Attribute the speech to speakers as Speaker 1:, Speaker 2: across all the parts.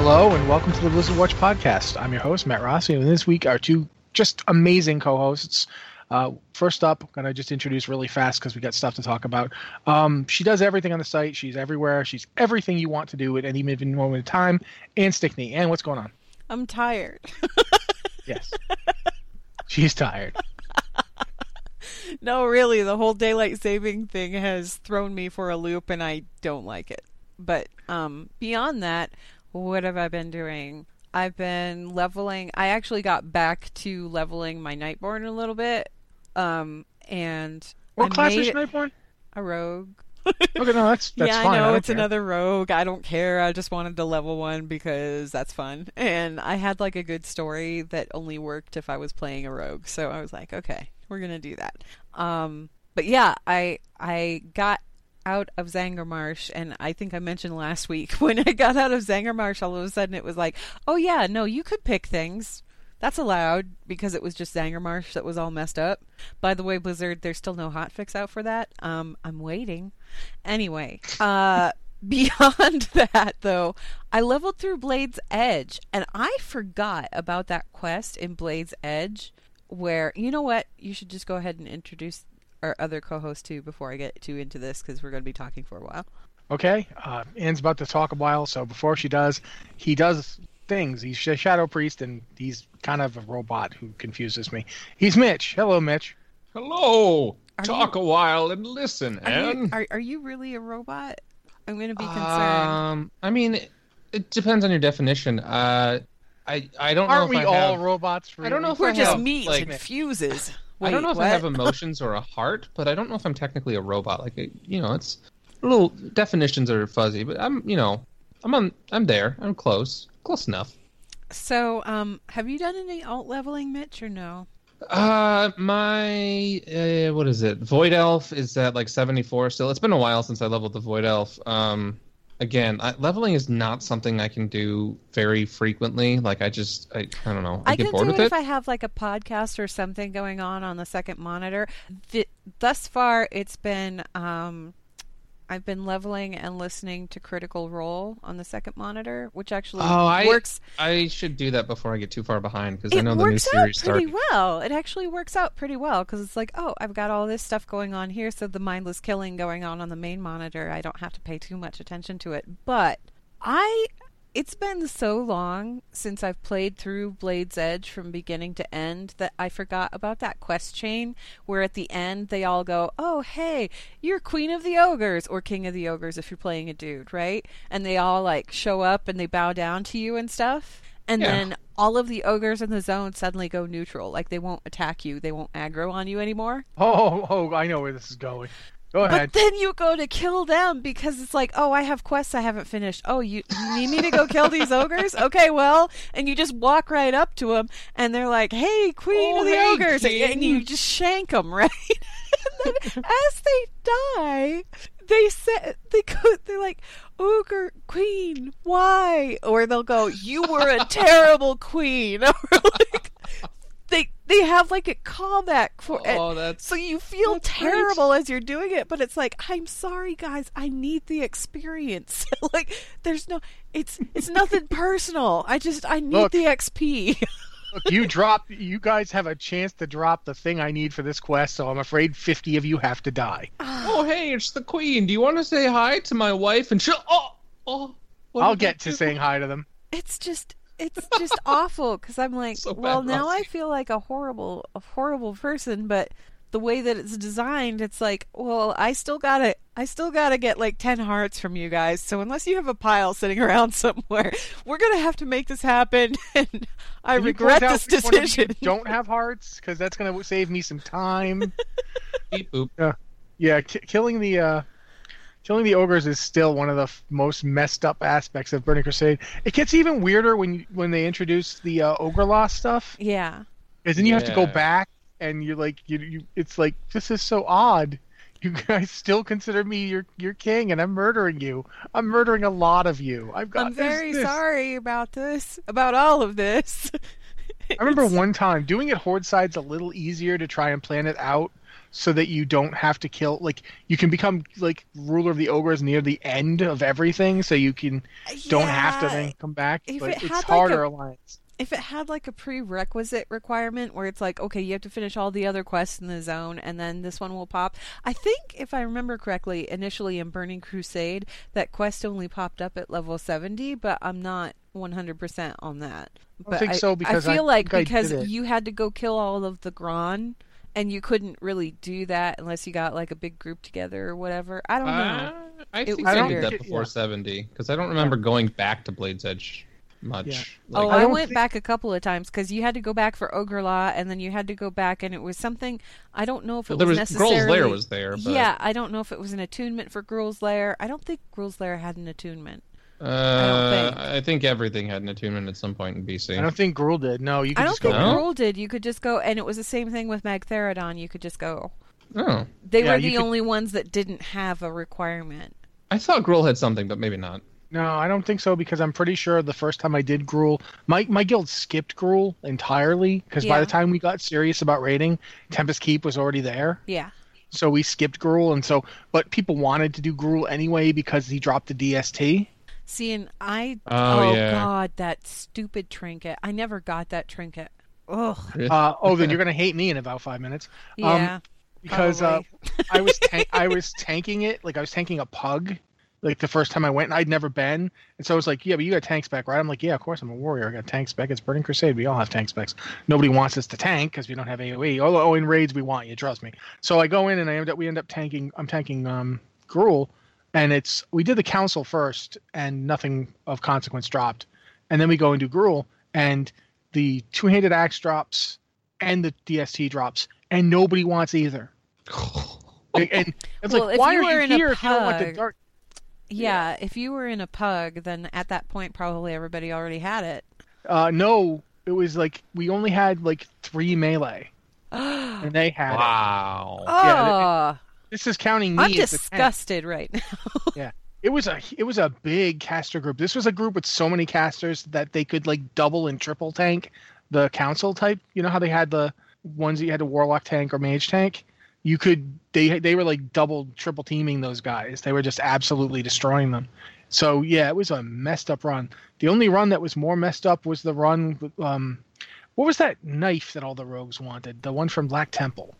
Speaker 1: Hello and welcome to the Blizzard Watch podcast. I'm your host Matt Rossi, and this week our two just amazing co-hosts. Uh, first up, I'm gonna just introduce really fast because we got stuff to talk about. Um, she does everything on the site. She's everywhere. She's everything you want to do at any given moment of time. Anne Stickney. And what's going on?
Speaker 2: I'm tired.
Speaker 1: Yes, she's tired.
Speaker 2: no, really, the whole daylight saving thing has thrown me for a loop and I don't like it. But um beyond that, what have I been doing? I've been leveling. I actually got back to leveling my Nightborn a little bit. Um and
Speaker 1: What
Speaker 2: I
Speaker 1: class is Nightborn?
Speaker 2: A rogue.
Speaker 1: Okay, no, that's that's
Speaker 2: yeah,
Speaker 1: fine.
Speaker 2: I know
Speaker 1: don't
Speaker 2: it's
Speaker 1: care.
Speaker 2: another rogue. I don't care. I just wanted to level one because that's fun. And I had like a good story that only worked if I was playing a rogue. So I was like, okay, we're gonna do that. Um, but yeah, I I got out of Zangarmarsh, and I think I mentioned last week when I got out of Zangarmarsh, all of a sudden it was like, oh yeah, no, you could pick things. That's allowed because it was just Zangarmarsh that was all messed up. By the way, Blizzard, there's still no hotfix out for that. Um, I'm waiting. Anyway, uh, beyond that though, I leveled through Blade's Edge, and I forgot about that quest in Blade's Edge. Where you know what, you should just go ahead and introduce our other co-host too before I get too into this because we're going to be talking for a while.
Speaker 1: Okay, uh, Anne's about to talk a while, so before she does, he does things. He's a shadow priest, and he's kind of a robot who confuses me. He's Mitch. Hello, Mitch.
Speaker 3: Hello.
Speaker 2: Are
Speaker 3: Talk
Speaker 2: you-
Speaker 3: a while and listen,
Speaker 2: Are you,
Speaker 3: Anne.
Speaker 2: are, are you really a robot? I'm going to be concerned.
Speaker 3: Um, I mean, it, it depends on your definition. Uh, I I don't know
Speaker 1: Aren't
Speaker 3: know
Speaker 1: we
Speaker 3: if I
Speaker 1: all
Speaker 3: have,
Speaker 1: robots?
Speaker 3: I don't know if
Speaker 2: we're
Speaker 3: I
Speaker 2: just
Speaker 3: have,
Speaker 2: meat
Speaker 3: like,
Speaker 2: and fuses.
Speaker 3: I don't know if
Speaker 2: what?
Speaker 3: I have emotions or a heart, but I don't know if I'm technically a robot. Like, you know, it's a little definitions are fuzzy, but I'm, you know, I'm on, I'm there. I'm close, close enough.
Speaker 2: So, um, have you done any alt leveling, Mitch, or no?
Speaker 3: Uh, my uh, what is it? Void Elf is at like 74 still. It's been a while since I leveled the Void Elf. Um, again, I, leveling is not something I can do very frequently. Like I just, I, I don't know. I,
Speaker 2: I
Speaker 3: get
Speaker 2: can
Speaker 3: bored with
Speaker 2: it
Speaker 3: it.
Speaker 2: if I have like a podcast or something going on on the second monitor. Th- thus far, it's been um, I've been leveling and listening to Critical Role on the second monitor, which actually
Speaker 3: Oh, I
Speaker 2: works.
Speaker 3: I should do that before I get too far behind because I know the new
Speaker 2: works out
Speaker 3: series
Speaker 2: pretty
Speaker 3: started.
Speaker 2: well. It actually works out pretty well because it's like, oh, I've got all this stuff going on here, so the mindless killing going on on the main monitor, I don't have to pay too much attention to it. But I, it's been so long since I've played through Blade's Edge from beginning to end that I forgot about that quest chain where at the end they all go, oh, hey, you're Queen of the Ogres or King of the Ogres if you're playing a dude, right? And they all like show up and they bow down to you and stuff. And
Speaker 3: Yeah.
Speaker 2: then all of the ogres in the zone suddenly go neutral. Like they won't attack you, they won't aggro on you anymore.
Speaker 1: Oh, oh, I know where this is going. Go ahead.
Speaker 2: But then you go to kill them because it's like, oh, I have quests I haven't finished. Oh, you, you need me to go kill these ogres? Okay, well, and you just walk right up to them, and they're like, "Hey, Queen
Speaker 3: Oh,
Speaker 2: of the oh,
Speaker 3: hey,
Speaker 2: ogres," and, and you just shank them right. and then as they die, they say they go, they're like, "Ogre Queen, why?" Or they'll go, "You were a terrible queen," or like. They, they have like a callback for it.
Speaker 3: Oh, that's-
Speaker 2: so you feel
Speaker 3: that's great.
Speaker 2: terrible as you're doing it, but it's like, I'm sorry, guys, I need the experience. like, there's no, it's it's nothing personal. I just I need
Speaker 1: Look.
Speaker 2: the XP.
Speaker 1: Look, you drop. You guys have a chance to drop the thing I need for this quest, so I'm afraid 50 of you have to die. Ah.
Speaker 3: Oh, hey, it's the queen. Do you want to say hi to my wife? And she'll. Oh, oh.
Speaker 1: I'll get
Speaker 3: I
Speaker 1: to
Speaker 3: do?
Speaker 1: saying hi to them.
Speaker 2: it's just it's just awful because I'm like,
Speaker 3: So
Speaker 2: well, now I feel like a horrible a horrible person, but the way that it's designed, it's like, well, I still gotta I still gotta get like ten hearts from you guys. So unless you have a pile sitting around somewhere, we're gonna have to make this happen. And I
Speaker 1: Can
Speaker 2: regret
Speaker 1: point
Speaker 2: this
Speaker 1: which one of you
Speaker 2: decision.
Speaker 1: Don't have hearts because that's going to save me some time.
Speaker 3: Beep boop.
Speaker 1: yeah, ki- killing the uh, killing the ogres is still one of the f- most messed up aspects of Burning Crusade. It gets even weirder when when they introduce the uh, ogre lost stuff,
Speaker 2: Yeah.
Speaker 1: because then you have to go back and you're like you, you it's like this is so odd. You guys still consider me your your king, and I'm murdering you. I'm murdering a lot of you. I've got.
Speaker 2: I'm
Speaker 1: this,
Speaker 2: very
Speaker 1: this.
Speaker 2: sorry about this, about all of this.
Speaker 1: I remember one time doing it horde side's a little easier to try and plan it out so that you don't have to kill like you can become like ruler of the ogres near the end of everything so you can don't have to then come back
Speaker 2: If
Speaker 1: but
Speaker 2: it
Speaker 1: it's
Speaker 2: had, like,
Speaker 1: harder
Speaker 2: a-
Speaker 1: alliance
Speaker 2: if it had like a prerequisite requirement where it's like, okay, you have to finish all the other quests in the zone and then this one will pop. I think, if I remember correctly, initially in Burning Crusade, that quest only popped up at level 70, but I'm not 100% on that.
Speaker 1: I
Speaker 2: But
Speaker 1: think so because
Speaker 2: I
Speaker 1: I
Speaker 2: feel like because you had to go kill all of the Gron. And you couldn't really do that unless you got like a big group together or whatever. I don't know.
Speaker 3: Uh, I
Speaker 2: It
Speaker 3: think I did that
Speaker 1: Yeah.
Speaker 3: before 70 because I don't remember going back to Blade's Edge much.
Speaker 1: Yeah.
Speaker 3: Like,
Speaker 2: oh,
Speaker 1: I
Speaker 2: I, went
Speaker 1: thi-
Speaker 2: back a couple of times because you had to go back for Ogre Law, and then you had to go back, and it was something. I don't know if it
Speaker 3: Well, there
Speaker 2: was,
Speaker 3: was- Gruul's
Speaker 2: necessarily.
Speaker 3: Lair was there, but-
Speaker 2: Yeah, I don't know if it was an attunement for Gruul's Lair. I don't think Gruul's Lair had an attunement.
Speaker 3: Uh,
Speaker 2: think.
Speaker 3: I think everything had an attunement at some point in BC.
Speaker 1: i don't think Gruul did no you
Speaker 2: I don't
Speaker 1: just
Speaker 2: think
Speaker 3: No?
Speaker 2: Gruul did. You could just go, and it was the same thing with Magtheridon. You could just go.
Speaker 3: Oh,
Speaker 2: They
Speaker 1: Yeah,
Speaker 2: were the
Speaker 1: could-
Speaker 2: only ones that didn't have a requirement.
Speaker 3: I thought Gruul had something, but maybe not.
Speaker 1: no i don't think so because i'm pretty sure the first time i did Gruul, my, my guild skipped Gruul entirely because by the time we got serious about raiding tempest keep was already there
Speaker 2: Yeah.
Speaker 1: so we skipped Gruul, and so but people wanted to do Gruul anyway because he dropped the DST.
Speaker 2: See, and I.
Speaker 3: Oh, yeah.
Speaker 2: God, that stupid trinket. I never got that trinket. Ugh.
Speaker 1: Uh, oh, then you're gonna hate me in about five minutes.
Speaker 2: Yeah.
Speaker 1: Um, because uh. I was tan- I was tanking it like I was tanking a pug, like the first time I went, and I'd never been, and so I was like, yeah, but you got tank spec, right? I'm like, yeah, of course I'm a warrior. I got tank spec. It's Burning Crusade. We all have tank specs. Nobody wants us to tank because we don't have AOE. Oh, oh, in raids we want you. Trust me. So I go in and I end up we end up tanking. I'm tanking um Gruul, and it's we did the council first, and nothing of consequence dropped, and then we go and do Gruul, and the two-handed axe drops, and the DST drops, and nobody wants either. and and it's
Speaker 2: Well,
Speaker 1: like, why
Speaker 2: you
Speaker 1: are you
Speaker 2: in a
Speaker 1: here if you don't want the dark?
Speaker 2: Yeah, if you were in a pug, then at that point probably everybody already had it.
Speaker 1: Uh, no, it was like we only had like three melee, and they had it.
Speaker 3: Wow.
Speaker 2: Oh,
Speaker 1: This is counting me
Speaker 2: I'm disgusted right now.
Speaker 1: Yeah, it was a it was a big caster group. This was a group with so many casters that they could like double and triple tank the council type. You know how they had the ones that you had to warlock tank or mage tank. You could they they were like double triple teaming those guys. They were just absolutely destroying them. So yeah, it was a messed up run. The only run that was more messed up was the run. Um, what was that knife that all the rogues wanted? The one from Black Temple.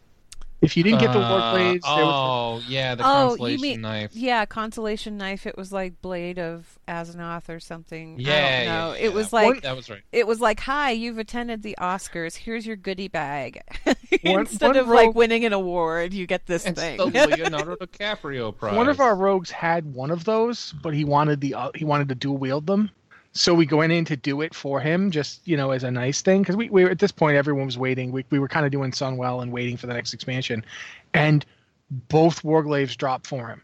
Speaker 1: If you didn't get the war
Speaker 3: Uh,
Speaker 1: blades, there was
Speaker 3: oh, yeah, the
Speaker 2: oh,
Speaker 3: constellation
Speaker 2: you mean
Speaker 3: knife.
Speaker 2: yeah, consolation knife. It was like blade of Azeroth or something.
Speaker 3: Yeah,
Speaker 2: I don't
Speaker 3: yeah,
Speaker 2: know.
Speaker 3: yeah,
Speaker 2: it was
Speaker 3: that-
Speaker 2: like
Speaker 3: that was right.
Speaker 2: it was like, "Hi, you've attended the Oscars. Here's your goodie bag." Instead
Speaker 1: one
Speaker 2: of like winning an award, you get this
Speaker 3: It's
Speaker 2: thing.
Speaker 3: the Leonardo DiCaprio prize.
Speaker 1: One of our rogues had one of those, but he wanted the uh, he wanted to dual wield them. So we went in to do it for him, just you know, as a nice thing, because we, we were at this point everyone was waiting. We we were kind of doing Sunwell and waiting for the next expansion, and both Warglaives dropped for him.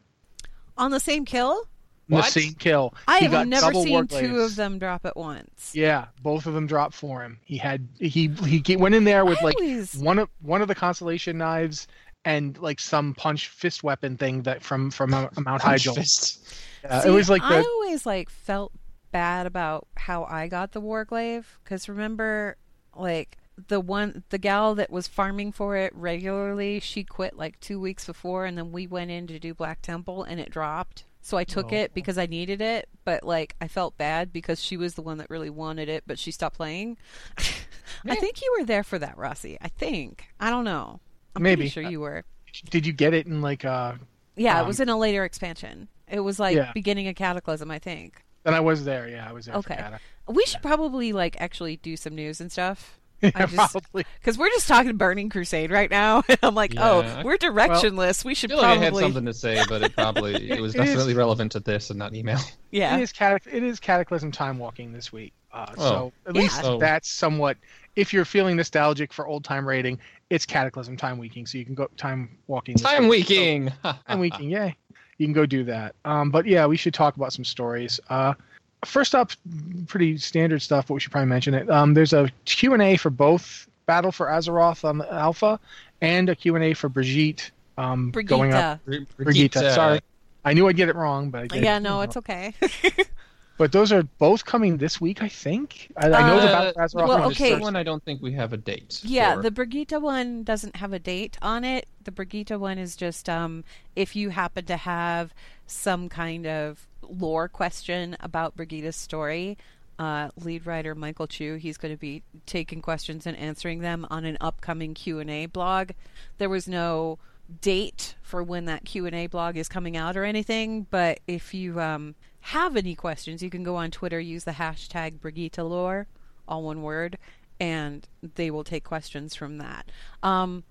Speaker 2: On the same kill?
Speaker 3: What?
Speaker 1: The same kill.
Speaker 2: I
Speaker 1: He
Speaker 2: have
Speaker 1: got
Speaker 2: never
Speaker 1: double
Speaker 2: seen two of them drop at once.
Speaker 1: Yeah, both of them dropped for him. He had he he went in there with
Speaker 2: I
Speaker 1: like
Speaker 2: always-
Speaker 1: one of one of the constellation knives and like some punch fist weapon thing that from from a, a Mount Hyjal.
Speaker 3: Fist.
Speaker 1: Uh, it was like
Speaker 2: I
Speaker 1: the
Speaker 2: always like felt bad about how I got the Warglaive because remember, like the one the gal that was farming for it regularly, she quit like two weeks before, and then we went in to do Black Temple, and it dropped. So I took
Speaker 1: Oh.
Speaker 2: it because I needed it, but like I felt bad because she was the one that really wanted it, but she stopped playing. I think you were there for that, Rossi. I think. I don't know. I'm pretty
Speaker 1: Maybe.
Speaker 2: sure you were.
Speaker 1: did you get it in like uh
Speaker 2: Yeah, it
Speaker 1: Um,
Speaker 2: was in a later expansion. It was like
Speaker 1: Yeah.
Speaker 2: beginning of Cataclysm, I think.
Speaker 1: Then I was there, yeah, I was there.
Speaker 2: Okay. We should probably like actually do some news and stuff.
Speaker 1: Yeah,
Speaker 2: I just
Speaker 1: probably.
Speaker 2: because we're just talking Burning Crusade right now. I'm like,
Speaker 3: Yeah.
Speaker 2: oh, we're directionless. we
Speaker 3: I
Speaker 2: should
Speaker 3: feel like I had something to say, but it probably it was
Speaker 1: It is-
Speaker 3: definitely relevant to this and not email.
Speaker 2: yeah.
Speaker 1: It is catac- it is Cataclysm time walking this week. Uh,
Speaker 3: Oh.
Speaker 1: So at
Speaker 2: Yeah.
Speaker 1: least
Speaker 3: Oh.
Speaker 1: that's somewhat. If you're feeling nostalgic for old time rating, it's Cataclysm time weeking, so you can go time walking. this
Speaker 3: Time
Speaker 1: week.
Speaker 3: weeking.
Speaker 1: Time weeking, yay! You can go do that. Um, but yeah, we should talk about some stories. Uh, first up, pretty standard stuff, but we should probably mention it. Um, there's a Q and A for both Battle for Azeroth on the Alpha, and a Q and A for Brigitte. Um, going up.
Speaker 2: Brigitte.
Speaker 1: Brigitte, sorry. I knew I'd get it wrong, but I did.
Speaker 2: Yeah, no, it's okay.
Speaker 1: But those are both coming this week, I think. I, I know the
Speaker 3: Uh,
Speaker 1: Battle for Azeroth.
Speaker 2: well,
Speaker 1: one
Speaker 3: The
Speaker 1: is
Speaker 2: okay.
Speaker 3: third
Speaker 1: first.
Speaker 3: one, I don't think we have a date.
Speaker 2: yeah,
Speaker 3: for.
Speaker 2: the Brigitte one doesn't have a date on it. The Brigitte one is just um, if you happen to have some kind of lore question about Brigitte's story. Uh, lead writer Michael Chu, he's going to be taking questions and answering them on an upcoming Q and A blog. There was no date for when that q&a blog is coming out or anything but if you um, have any questions you can go on twitter use the hashtag brigitte lore all one word and they will take questions from that um,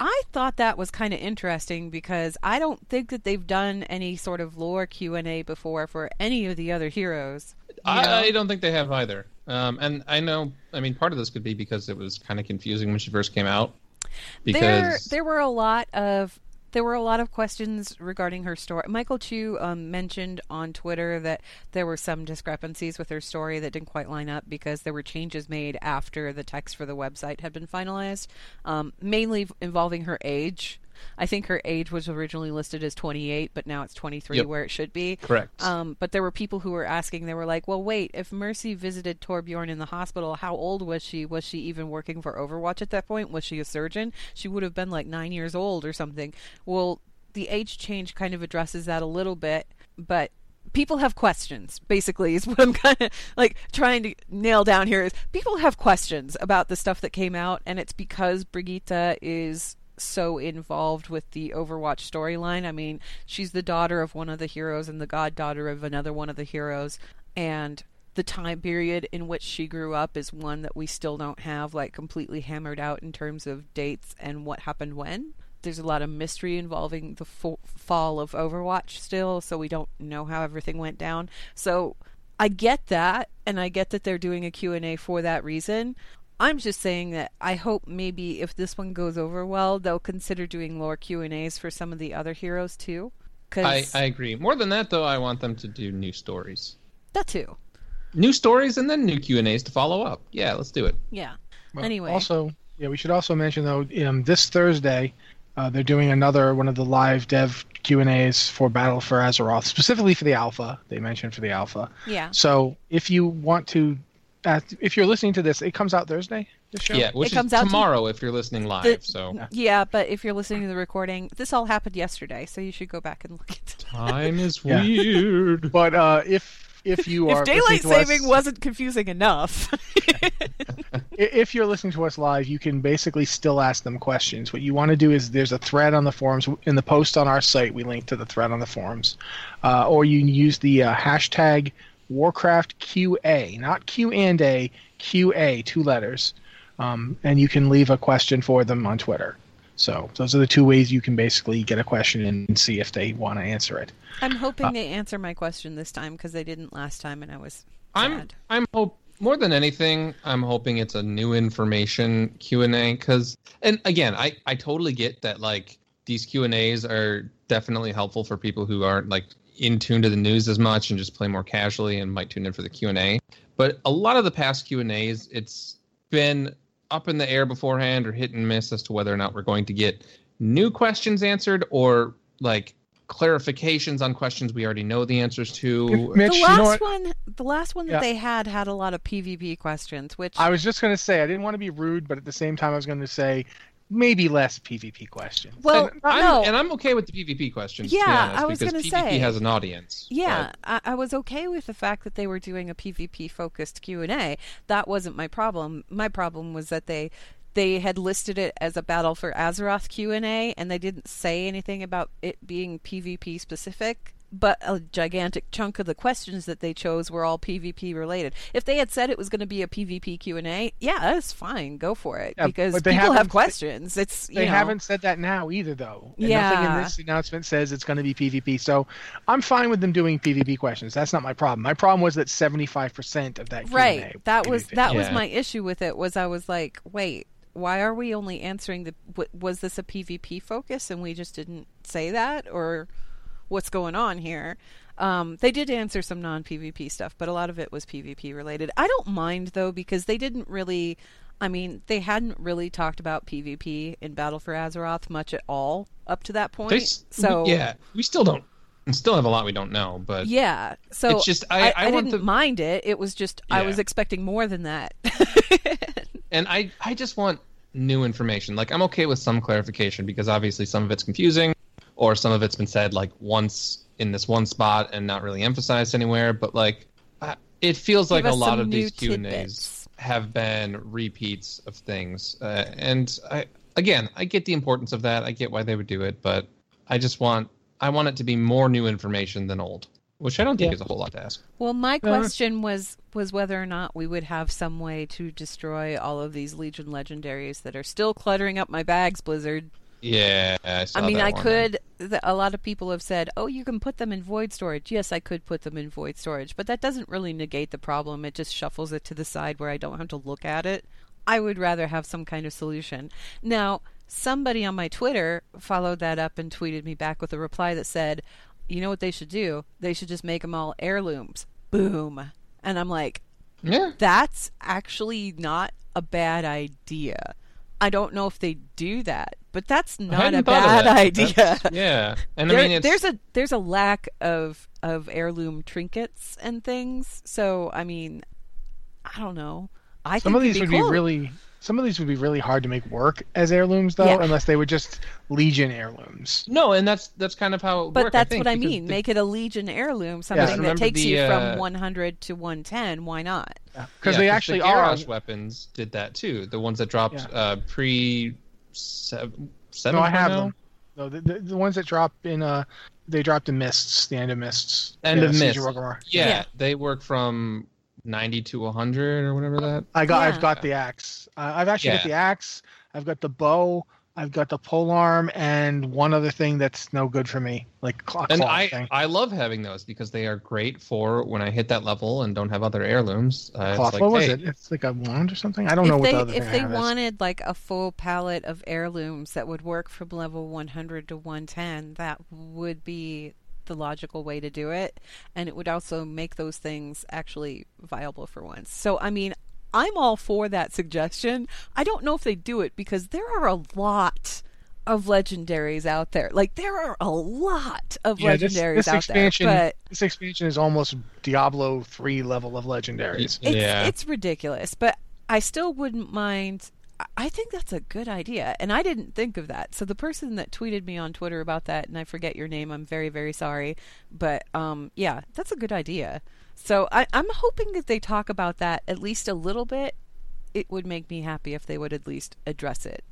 Speaker 2: i thought that was kind of interesting because i don't think that they've done any sort of lore q&a before for any of the other heroes
Speaker 3: I, I don't think they have either. Um, and I know, I mean, part of this could be because it was kind of confusing when she first came out. Because
Speaker 2: there there were a lot of there were a lot of questions regarding her story. Michael Chu um, mentioned on Twitter that there were some discrepancies with her story that didn't quite line up because there were changes made after the text for the website had been finalized, um, mainly involving her age. I think her age was originally listed as 28, but now it's 23
Speaker 3: Yep.
Speaker 2: where it should be.
Speaker 3: Correct.
Speaker 2: Um, but there were people who were asking, they were like, well, wait, if Mercy visited Torbjorn in the hospital, how old was she? Was she even working for Overwatch at that point? Was she a surgeon? She would have been like nine years old or something. Well, the age change kind of addresses that a little bit, but people have questions basically is what i'm kind of like trying to nail down here is people have questions about the stuff that came out and it's because brigitte is so involved with the overwatch storyline i mean she's the daughter of one of the heroes and the goddaughter of another one of the heroes and the time period in which she grew up is one that we still don't have like completely hammered out in terms of dates and what happened when there's a lot of mystery involving the fo- fall of Overwatch still, so we don't know how everything went down. So I get that, and I get that they're doing a Q&A for that reason. I'm just saying that I hope maybe if this one goes over well, they'll consider doing lore Q&As for some of the other heroes too.
Speaker 3: I,
Speaker 2: Cause
Speaker 3: I agree. More than that, though, I want them to do new stories.
Speaker 2: that too.
Speaker 3: New stories and then new Q and A's to follow up. Yeah, let's do it.
Speaker 2: Yeah.
Speaker 1: Well,
Speaker 2: Anyway.
Speaker 1: also, yeah, we should also mention though, um, this Thursday, uh, they're doing another one of the live dev Q and A's for Battle for Azeroth, specifically for the Alpha. They mentioned for the Alpha.
Speaker 2: Yeah.
Speaker 1: So if you want to, uh, if you're listening to this, it comes out Thursday. This show.
Speaker 3: Yeah, which
Speaker 2: It comes
Speaker 3: is
Speaker 2: out to-
Speaker 3: tomorrow if you're listening live.
Speaker 2: The-
Speaker 3: so
Speaker 2: Yeah, but if you're listening to the recording, this all happened yesterday, so you should go back and look at it.
Speaker 3: time is weird.
Speaker 1: But uh, if if you are
Speaker 2: If daylight
Speaker 1: listening to us-
Speaker 2: saving wasn't confusing enough.
Speaker 1: If you're listening to us live, you can basically still ask them questions. What you want to do is there's a thread on the forums in the post on our site. We link to the thread on the forums, uh, or you can use the uh, hashtag Warcraft QA, not Q and A, QA, two letters, um, and you can leave a question for them on Twitter. So those are the two ways you can basically get a question and see if they want to answer it.
Speaker 2: I'm hoping
Speaker 1: Uh,
Speaker 2: they answer my question this time because they didn't last time, and I was
Speaker 3: I'm. I'm hope more than anything, I'm hoping it's a new information Q and A because and again, I I totally get that like these Q and A's are definitely helpful for people who aren't like in tune to the news as much and just play more casually and might tune in for the Q and A. But a lot of the past Q and A's, it's been up in the air beforehand or hit and miss as to whether or not we're going to get new questions answered or like clarifications on questions we already know the answers to.
Speaker 1: Mitch,
Speaker 2: the
Speaker 1: you know
Speaker 2: last
Speaker 1: what?
Speaker 2: one, the last one that
Speaker 1: Yeah.
Speaker 2: they had had a lot of PvP questions, which
Speaker 1: I was just going to say I didn't want to be rude, but at the same time I was going to say maybe less PvP questions.
Speaker 2: well,
Speaker 3: and, I'm,
Speaker 2: no,
Speaker 3: and I'm okay with the PvP questions. to be
Speaker 2: Yeah,
Speaker 3: honest,
Speaker 2: I was gonna say
Speaker 3: PvP
Speaker 2: say.
Speaker 3: has an audience.
Speaker 2: Yeah, I, I was okay with the fact that they were doing a PvP focused Q and A. That wasn't my problem. My problem was that they they had listed it as a Battle for Azeroth Q and A, and they didn't say anything about it being PvP specific. But a gigantic chunk of the questions that they chose were all PvP related. If they had said it was going to be a PvP Q and A, yeah, that's fine. Go for it
Speaker 1: Yeah,
Speaker 2: because
Speaker 1: but they
Speaker 2: people have questions. It's you
Speaker 1: They
Speaker 2: know,
Speaker 1: haven't said that now either, though. And Nothing
Speaker 2: Yeah.
Speaker 1: in this announcement says it's going to be PvP. So I'm fine with them doing PvP questions. That's not my problem. My problem was that 75% of that Q&A
Speaker 2: right that was
Speaker 1: PvP.
Speaker 2: that was my issue with it was i was like wait why are we only answering the was this a pvp focus and we just didn't say that or what's going on here. Um, they did answer some non-pvp stuff but a lot of it was pvp related. I don't mind though because they didn't really i mean they hadn't really talked about pvp in battle for azeroth much at all up to that point.
Speaker 3: They
Speaker 2: so
Speaker 3: yeah, we still don't. We still have a lot we don't know, but
Speaker 2: yeah so
Speaker 3: It's just- I- I want
Speaker 2: didn't
Speaker 3: the-
Speaker 2: mind it. It was just i was expecting more than that.
Speaker 3: And I I just want new information. Like I'm okay with some clarification because obviously some of it's confusing, or some of it's been said like once in this one spot and not really emphasized anywhere. But like, it feels like a lot of these Q and A's have been repeats of things, uh, and I again I get the importance of that. I get why they would do it, but I just want I want it to be more new information than old, which I don't think
Speaker 1: Yeah.
Speaker 3: is a whole lot to ask.
Speaker 2: Well, my
Speaker 1: No,
Speaker 2: question was was whether or not we would have some way to destroy all of these Legion legendaries that are still cluttering up my bags, Blizzard.
Speaker 3: Yeah, I, saw
Speaker 2: I mean, I
Speaker 3: one.
Speaker 2: could. A lot of people have said, "Oh, you can put them in void storage." Yes, I could put them in void storage, but that doesn't really negate the problem. It just shuffles it to the side where I don't have to look at it. I would rather have some kind of solution. Now, somebody on my Twitter followed that up and tweeted me back with a reply that said, "You know what they should do? They should just make them all heirlooms." Boom. And I'm like,
Speaker 3: Yeah,
Speaker 2: that's actually not a bad idea. I don't know if they do that, but that's not a bad
Speaker 3: that.
Speaker 2: idea.
Speaker 3: That's- yeah, and
Speaker 2: There-
Speaker 3: I mean, it's,
Speaker 2: there's a there's a lack of of heirloom trinkets and things. So I mean, I don't know. I
Speaker 1: Some
Speaker 2: think
Speaker 1: of these
Speaker 2: it'd be, cool.
Speaker 1: be really some of these would be really hard to make work as heirlooms though,
Speaker 2: Yeah.
Speaker 1: unless they were just Legion heirlooms.
Speaker 3: no, and that's that's kind of how it
Speaker 2: But
Speaker 3: worked,
Speaker 2: that's
Speaker 3: think,
Speaker 2: what I mean.
Speaker 3: the-
Speaker 2: Make it a Legion heirloom, something that takes
Speaker 3: the,
Speaker 2: you
Speaker 3: uh,
Speaker 2: from 100 to 110. Why not?
Speaker 1: Because
Speaker 3: yeah,
Speaker 1: they
Speaker 3: 'cause
Speaker 1: actually
Speaker 3: the
Speaker 1: are
Speaker 3: weapons did that too. The ones that dropped
Speaker 1: Yeah.
Speaker 3: uh, pre seven. seven
Speaker 1: No, I have
Speaker 3: now?
Speaker 1: them. No, the, the, the ones that drop in uh they dropped in mists, the end of mists.
Speaker 3: End
Speaker 1: Yeah,
Speaker 3: of
Speaker 1: Siege
Speaker 3: Mist.
Speaker 1: Orgrimmar.
Speaker 3: Yeah,
Speaker 2: Yeah.
Speaker 3: they work from ninety to hundred or whatever that.
Speaker 1: I got
Speaker 2: Yeah.
Speaker 1: I've got the axe. Uh, I've actually got the axe. I've got the bow. I've got the pole arm and one other thing that's no good for me, like clock
Speaker 3: And
Speaker 1: cloth
Speaker 3: I
Speaker 1: thing.
Speaker 3: I love having those because they are great for when I hit that level and don't have other heirlooms. Uh, it's like,
Speaker 1: what was
Speaker 3: hey,
Speaker 1: it? It's like a wand or something. I don't know
Speaker 2: if
Speaker 1: what
Speaker 2: they
Speaker 1: the other
Speaker 2: if
Speaker 1: thing
Speaker 2: they
Speaker 1: I have is.
Speaker 2: wanted like a full palette of heirlooms that would work from level 100 to 110 that would be the logical way to do it and it would also make those things actually viable for once so i mean i'm all for that suggestion i don't know if they do it because there are a lot of legendaries out there like there are a lot of
Speaker 1: Yeah, this,
Speaker 2: legendaries
Speaker 1: this
Speaker 2: out
Speaker 1: expansion,
Speaker 2: there but
Speaker 1: this expansion is almost Diablo three level of legendaries.
Speaker 2: it's
Speaker 3: Yeah.
Speaker 2: it's ridiculous, but I still wouldn't mind. I- I think that's a good idea, and I didn't think of that. So the person that tweeted me on Twitter about that, and I forget your name, I'm very very sorry, but um, yeah, that's a good idea. So I, I'm hoping that they talk about that at least a little bit. It would make me happy if they would at least address it.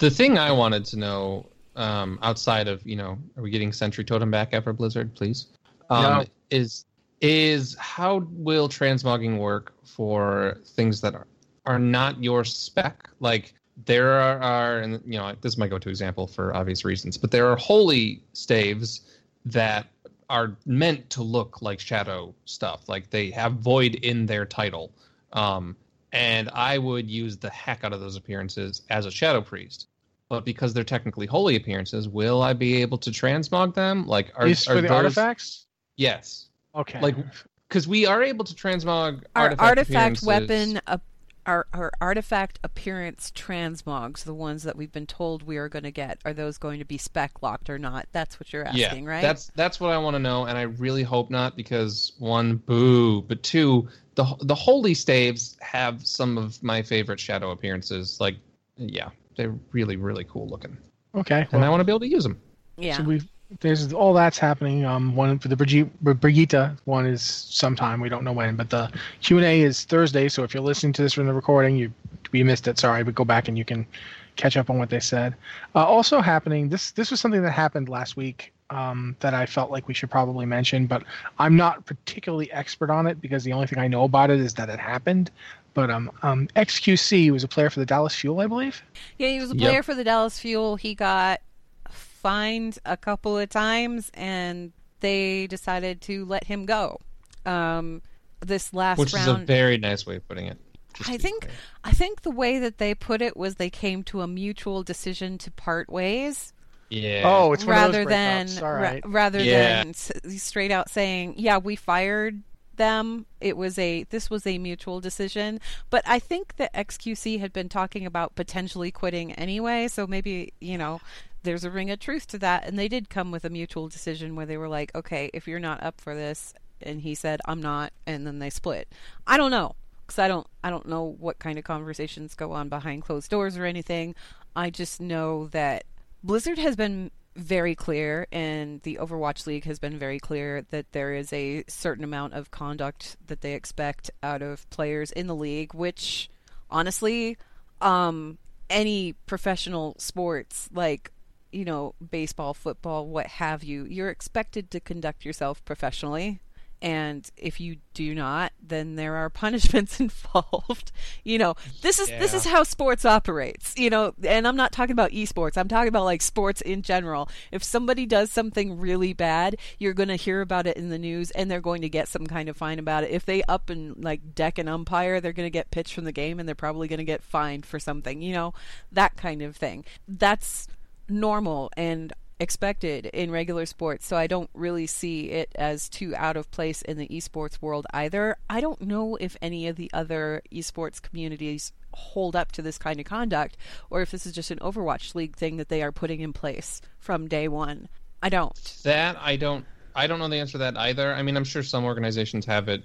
Speaker 3: The thing I wanted to know, um, outside of you know, are we getting Sentry Totem back ever, Blizzard? Please, um,
Speaker 1: No.
Speaker 3: is is how will transmogging work for things that are are not your spec? Like there are, are and you know, this is my go to example for obvious reasons, but there are holy staves that are meant to look like shadow stuff. Like they have void in their title. Um, and I would use the heck out of those appearances as a shadow priest. but because they're technically holy appearances, will I be able to transmog them? Like, are,
Speaker 1: These
Speaker 3: are
Speaker 1: for the
Speaker 3: those-
Speaker 1: artifacts?
Speaker 3: Yes,
Speaker 1: Okay.
Speaker 3: like because we are able to transmog
Speaker 2: Our
Speaker 3: artifact,
Speaker 2: artifact
Speaker 3: appearances.
Speaker 2: weapon, our, our artifact appearance transmogs, the ones that we've been told we are going to get, are those going to be spec locked or not? That's what you're asking,
Speaker 3: yeah,
Speaker 2: right?
Speaker 3: That's that's what I want to know, and I really hope not because one, boo, but two, the the holy staves have some of my favorite shadow appearances. Like, yeah, they're really really cool looking,
Speaker 1: okay.
Speaker 3: and I want to be able to use them.
Speaker 2: yeah.
Speaker 1: So we there's all that's happening. Um, one for the Brigitte, Brigitte one is sometime we don't know when, but the Q and A is Thursday. So if you're listening to this from the recording, you we missed it. Sorry, but go back and you can catch up on what they said. Uh, also happening. This this was something that happened last week. Um, that I felt like we should probably mention, but I'm not particularly expert on it because the only thing I know about it is that it happened. But um, um, XQC was a player for the Dallas Fuel, I believe.
Speaker 2: Yeah, he was a
Speaker 3: Yep.
Speaker 2: player for the Dallas Fuel. He got fined a couple of times, and they decided to let him go. Um, this last
Speaker 3: Which is a
Speaker 2: round,
Speaker 3: very nice way of putting it.
Speaker 2: I think,
Speaker 3: clear.
Speaker 2: I think the way that they put it was they came to a mutual decision to part ways.
Speaker 3: Yeah.
Speaker 1: Oh, it's one of
Speaker 2: rather
Speaker 1: those
Speaker 2: than
Speaker 1: breakups.
Speaker 2: Ra- rather
Speaker 3: Yeah.
Speaker 2: than s- straight out saying, "Yeah, we fired them." It was a this was a mutual decision. But I think that XQC had been talking about potentially quitting anyway, so maybe you know there's a ring of truth to that. And they did come with a mutual decision where they were like, "Okay, if you're not up for this," and he said, "I'm not," and then they split. I don't know because I don't I don't know what kind of conversations go on behind closed doors or anything. I just know that Blizzard has been very clear, and the Overwatch League has been very clear that there is a certain amount of conduct that they expect out of players in the league, which honestly, um, any professional sports like you know baseball, football, what have you, you're expected to conduct yourself professionally. And if you do not, then there are punishments involved. you know, this is this is how sports operates. You know, and I'm not talking about esports. I'm talking about like sports in general. If somebody does something really bad, you're going to hear about it in the news, and they're going to get some kind of fine about it. If they up and like deck an umpire, they're going to get pitched from the game, and they're probably going to get fined for something. You know, that kind of thing. That's normal and expected in regular sports, so I don't really see it as too out of place in the esports world either. I don't know if any of the other esports communities hold up to this kind of conduct or if this is just an Overwatch League thing that they are putting in place from day one. I don't.
Speaker 3: That I don't I don't know the answer to that either. I mean, I'm sure some organizations have it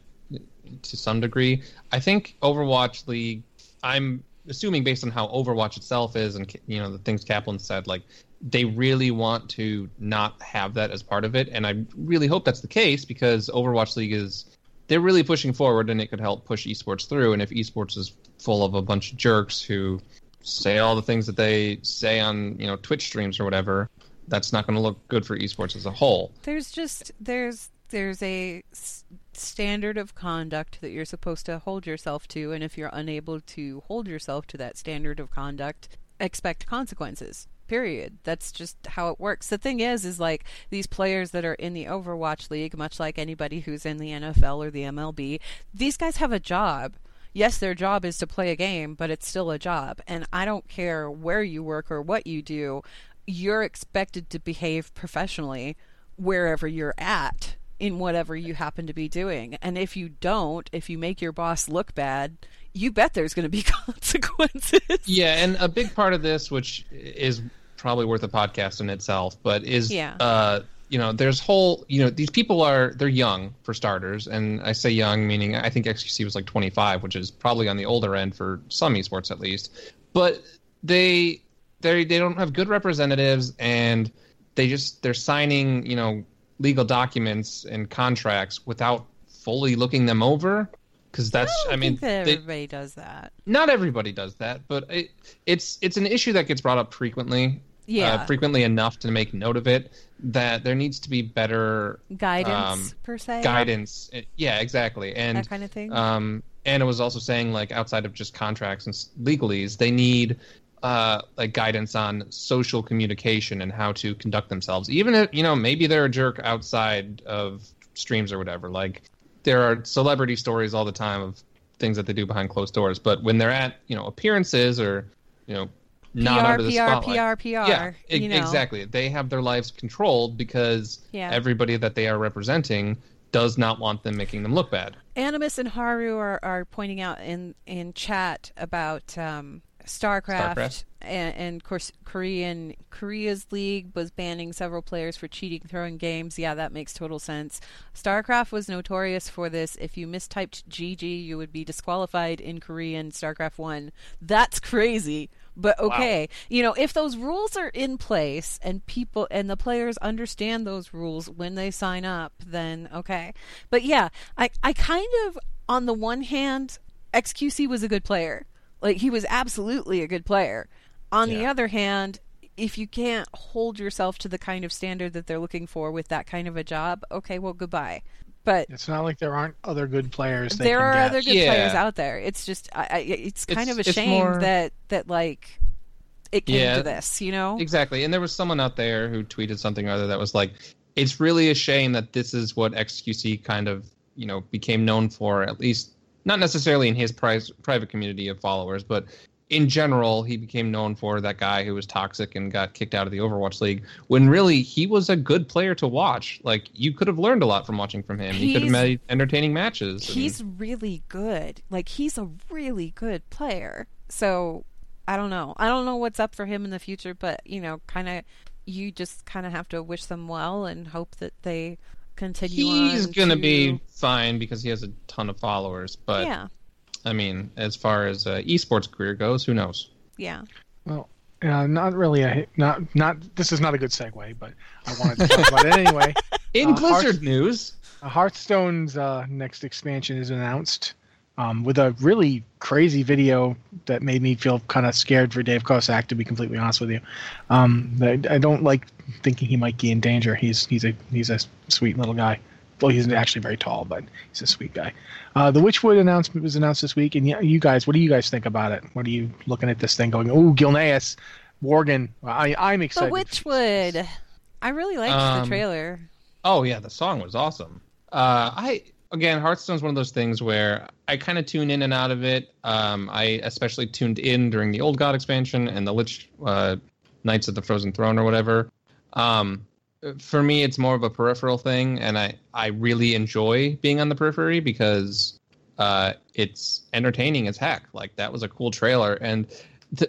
Speaker 3: to some degree. I think Overwatch League. I'm assuming based on how Overwatch itself is, and you know the things Kaplan said, like they really want to not have that as part of it, and I really hope that's the case because Overwatch League is they're really pushing forward, and it could help push esports through. And if esports is full of a bunch of jerks who say all the things that they say on you know Twitch streams or whatever, that's not going to look good for esports as a whole.
Speaker 2: There's just there's there's a standard of conduct that you're supposed to hold yourself to and if you're unable to hold yourself to that standard of conduct, expect consequences. Period. That's just how it works. The thing is is like these players that are in the Overwatch League, much like anybody who's in the NFL or the MLB, these guys have a job yes, their job is to play a game, but it's still a job. And I don't care where you work or what you do, you're expected to behave professionally wherever you're at in whatever you happen to be doing. And if you don't, if you make your boss look bad, you bet there's going to be consequences.
Speaker 3: Yeah, and a big part of this, which is probably worth a podcast in itself, but is
Speaker 2: Yeah.
Speaker 3: uh, you know, there's whole you know these people are they're young for starters, and I say young meaning I think XQC was like 25, which is probably on the older end for some esports at least, but they they they don't have good representatives and they just they're signing you know legal documents and contracts without fully looking them over because that's
Speaker 2: I,
Speaker 3: I, mean
Speaker 2: think that
Speaker 3: they-
Speaker 2: everybody does that.
Speaker 3: not everybody does that, but it, it's it's an issue that gets brought up frequently.
Speaker 2: Yeah.
Speaker 3: Uh, frequently enough to make note of it. That there needs to be better
Speaker 2: Guidance
Speaker 3: um,
Speaker 2: per se.
Speaker 3: guidance. Uh, Yeah, exactly. And
Speaker 2: That kind of thing.
Speaker 3: Um, and it was also saying like outside of just contracts and legalese, they need uh, like guidance on social communication and how to conduct themselves. Even if you know maybe they're a jerk outside of streams or whatever. Like there are celebrity stories all the time of things that they do behind closed doors, but when they're at you know appearances or you know not
Speaker 2: PR,
Speaker 3: under the
Speaker 2: PR,
Speaker 3: spotlight.
Speaker 2: PR, PR,
Speaker 3: Yeah, e-
Speaker 2: you know.
Speaker 3: exactly. They have their lives controlled because
Speaker 2: Yeah.
Speaker 3: everybody that they are representing does not want them making them look bad.
Speaker 2: Animus and Haru are, are pointing out in, in chat about um, StarCraft,
Speaker 3: StarCraft.
Speaker 2: And, and of course Korean Korea's league was banning several players for cheating throwing games. Yeah, that makes total sense. StarCraft was notorious for this. If you mistyped GG, you would be disqualified in Korean StarCraft 1. That's crazy. But okay, you know, if those rules are in place and people and the players understand those rules when they sign up, then okay. But yeah, I I kind of on the one hand, XQC was a good player. Like he was absolutely a good player. On the other hand, if you can't hold yourself to the kind of standard that they're looking for with that kind of a job, okay, well goodbye. But
Speaker 1: It's not like there aren't other good players. They
Speaker 2: there
Speaker 1: can
Speaker 2: are
Speaker 1: get.
Speaker 2: other good
Speaker 3: Yeah.
Speaker 2: players out there. It's just I, I, it's kind
Speaker 3: It's-
Speaker 2: of a shame
Speaker 3: more-
Speaker 2: that that like it came
Speaker 3: Yeah.
Speaker 2: to this, you know?
Speaker 3: Exactly. And there was someone out there who tweeted something or other that was like, it's really a shame that this is what XQC kind of, you know, became known for, at least not necessarily in his pri- private community of followers, but in general, he became known for that guy who was toxic and got kicked out of the Overwatch League. When really he was a good player to watch. Like you could have learned a lot from watching from him. He could have made entertaining matches. and-
Speaker 2: He's really good. Like he's a really good player. So I don't know. I don't know what's up for him in the future, but you know, kind of you just kind of have to wish them well and hope that they continue
Speaker 3: he's
Speaker 2: on
Speaker 3: gonna
Speaker 2: to-
Speaker 3: be fine because he has a ton of followers. But
Speaker 2: Yeah.
Speaker 3: I mean, as far as uh, esports career goes, who knows?
Speaker 2: Yeah.
Speaker 1: Well, uh, not really a not not. This is not a good segue, but I wanted to talk about it anyway.
Speaker 3: In
Speaker 1: Uh,
Speaker 3: Blizzard
Speaker 1: Hearth-
Speaker 3: news,
Speaker 1: Uh, Hearthstone's uh, next expansion is announced um, with a really crazy video that made me feel kind of scared for Dave Kosak, to be completely honest with you. Um, I, I don't like thinking he might be in danger. He's he's a he's a sweet little guy. Well, he's actually very tall, but he's a sweet guy. Uh, the Witchwood announcement was announced this week, and yeah, you guys, what do you guys think about it? What are you looking at this thing going? Oh, Gilneas, Worgen. I, I'm excited. The.
Speaker 2: Witchwood. I really liked the
Speaker 3: Um,
Speaker 2: trailer.
Speaker 3: oh yeah, the song was awesome. Uh, I again, Hearthstone's one of those things where I kind of tune in and out of it. Um, I especially tuned in during the Old God expansion and the Lich uh, Knights of the Frozen Throne or whatever. Um, for me, it's more of a peripheral thing, and I I really enjoy being on the periphery because uh, it's entertaining as heck. Like that was a cool trailer, and the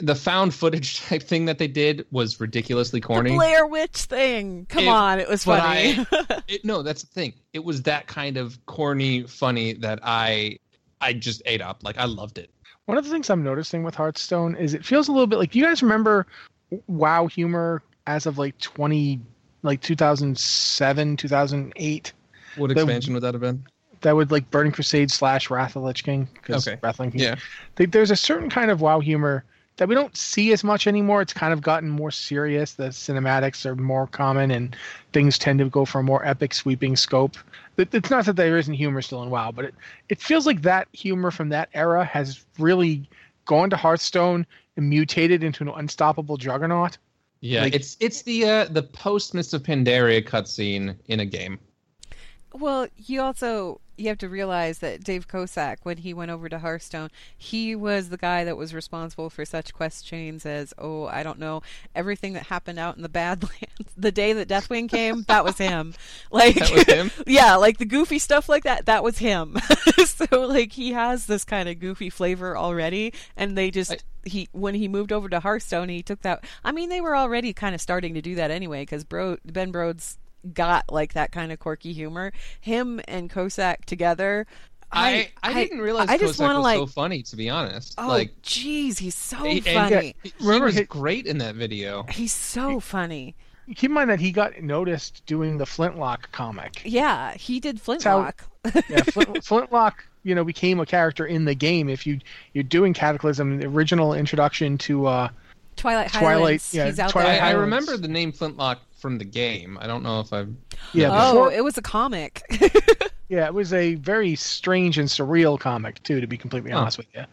Speaker 3: the found footage type thing that they did was ridiculously corny.
Speaker 2: The Blair Witch thing. Come
Speaker 3: It-
Speaker 2: on, it was
Speaker 3: but
Speaker 2: funny.
Speaker 3: I- it, no, that's the thing. It was that kind of corny, funny that I I just ate up. Like I loved it.
Speaker 1: One of the things I'm noticing with Hearthstone is it feels a little bit like. Do you guys remember WoW humor as of like 20, like 2007, 2008?
Speaker 3: What
Speaker 1: The-
Speaker 3: expansion would that have been?
Speaker 1: That would like Burning Crusade slash Wrath of the Lich King. 'cause
Speaker 3: Okay.
Speaker 1: Wrath of Lich King.
Speaker 3: Yeah.
Speaker 1: They- there's a certain kind of WoW humor that we don't see as much anymore. It's kind of gotten more serious. The cinematics are more common, and things tend to go for a more epic, sweeping scope. It's not that there isn't humor still in WoW, but it, it feels like that humor from that era has really gone to Hearthstone and mutated into an unstoppable juggernaut.
Speaker 3: Yeah,
Speaker 1: Like-
Speaker 3: it's it's the uh, the post Mists of Pandaria cutscene in a game.
Speaker 2: Well, you also you have to realize that Dave Kosak, when he went over to Hearthstone, he was the guy that was responsible for such quest chains as, oh, I don't know, everything that happened out in the Badlands. the day that Deathwing came, that was him. Like,
Speaker 3: That was him?
Speaker 2: yeah, like the goofy stuff like that, that was him. so, like, he has this kind of goofy flavor already, and they just.
Speaker 3: I-
Speaker 2: he when he moved over to Hearthstone, he took that. I mean, they were already kind of starting to do that anyway, because Bro Ben Brode's got like that kind of quirky humor. Him and Kosak together.
Speaker 3: I I, didn't realize
Speaker 2: I just want to
Speaker 3: was
Speaker 2: like.
Speaker 3: so funny. To be honest,
Speaker 2: oh,
Speaker 3: like
Speaker 2: jeez, he's so
Speaker 3: he, and
Speaker 2: funny.
Speaker 3: he
Speaker 1: Remember
Speaker 3: was
Speaker 1: he-
Speaker 3: great in that video.
Speaker 2: He's so funny.
Speaker 1: Keep in mind that he got noticed doing the Flintlock comic.
Speaker 2: Yeah, he did
Speaker 1: how-
Speaker 2: Flintlock.
Speaker 1: yeah, Flint, Flintlock, you know, became a character in the game. If you you're doing Cataclysm, the original introduction to uh,
Speaker 2: Twilight
Speaker 1: Twilight,
Speaker 2: Highlands.
Speaker 1: yeah,
Speaker 2: he's out
Speaker 1: Twilight
Speaker 3: I,
Speaker 2: there.
Speaker 3: I
Speaker 1: Highlands.
Speaker 3: remember the name Flintlock from the game. I don't know if I've
Speaker 1: yeah,
Speaker 2: oh,
Speaker 1: before,
Speaker 2: it was a comic.
Speaker 1: yeah, it was a very strange and surreal comic too, to be completely
Speaker 3: Huh.
Speaker 1: honest with you.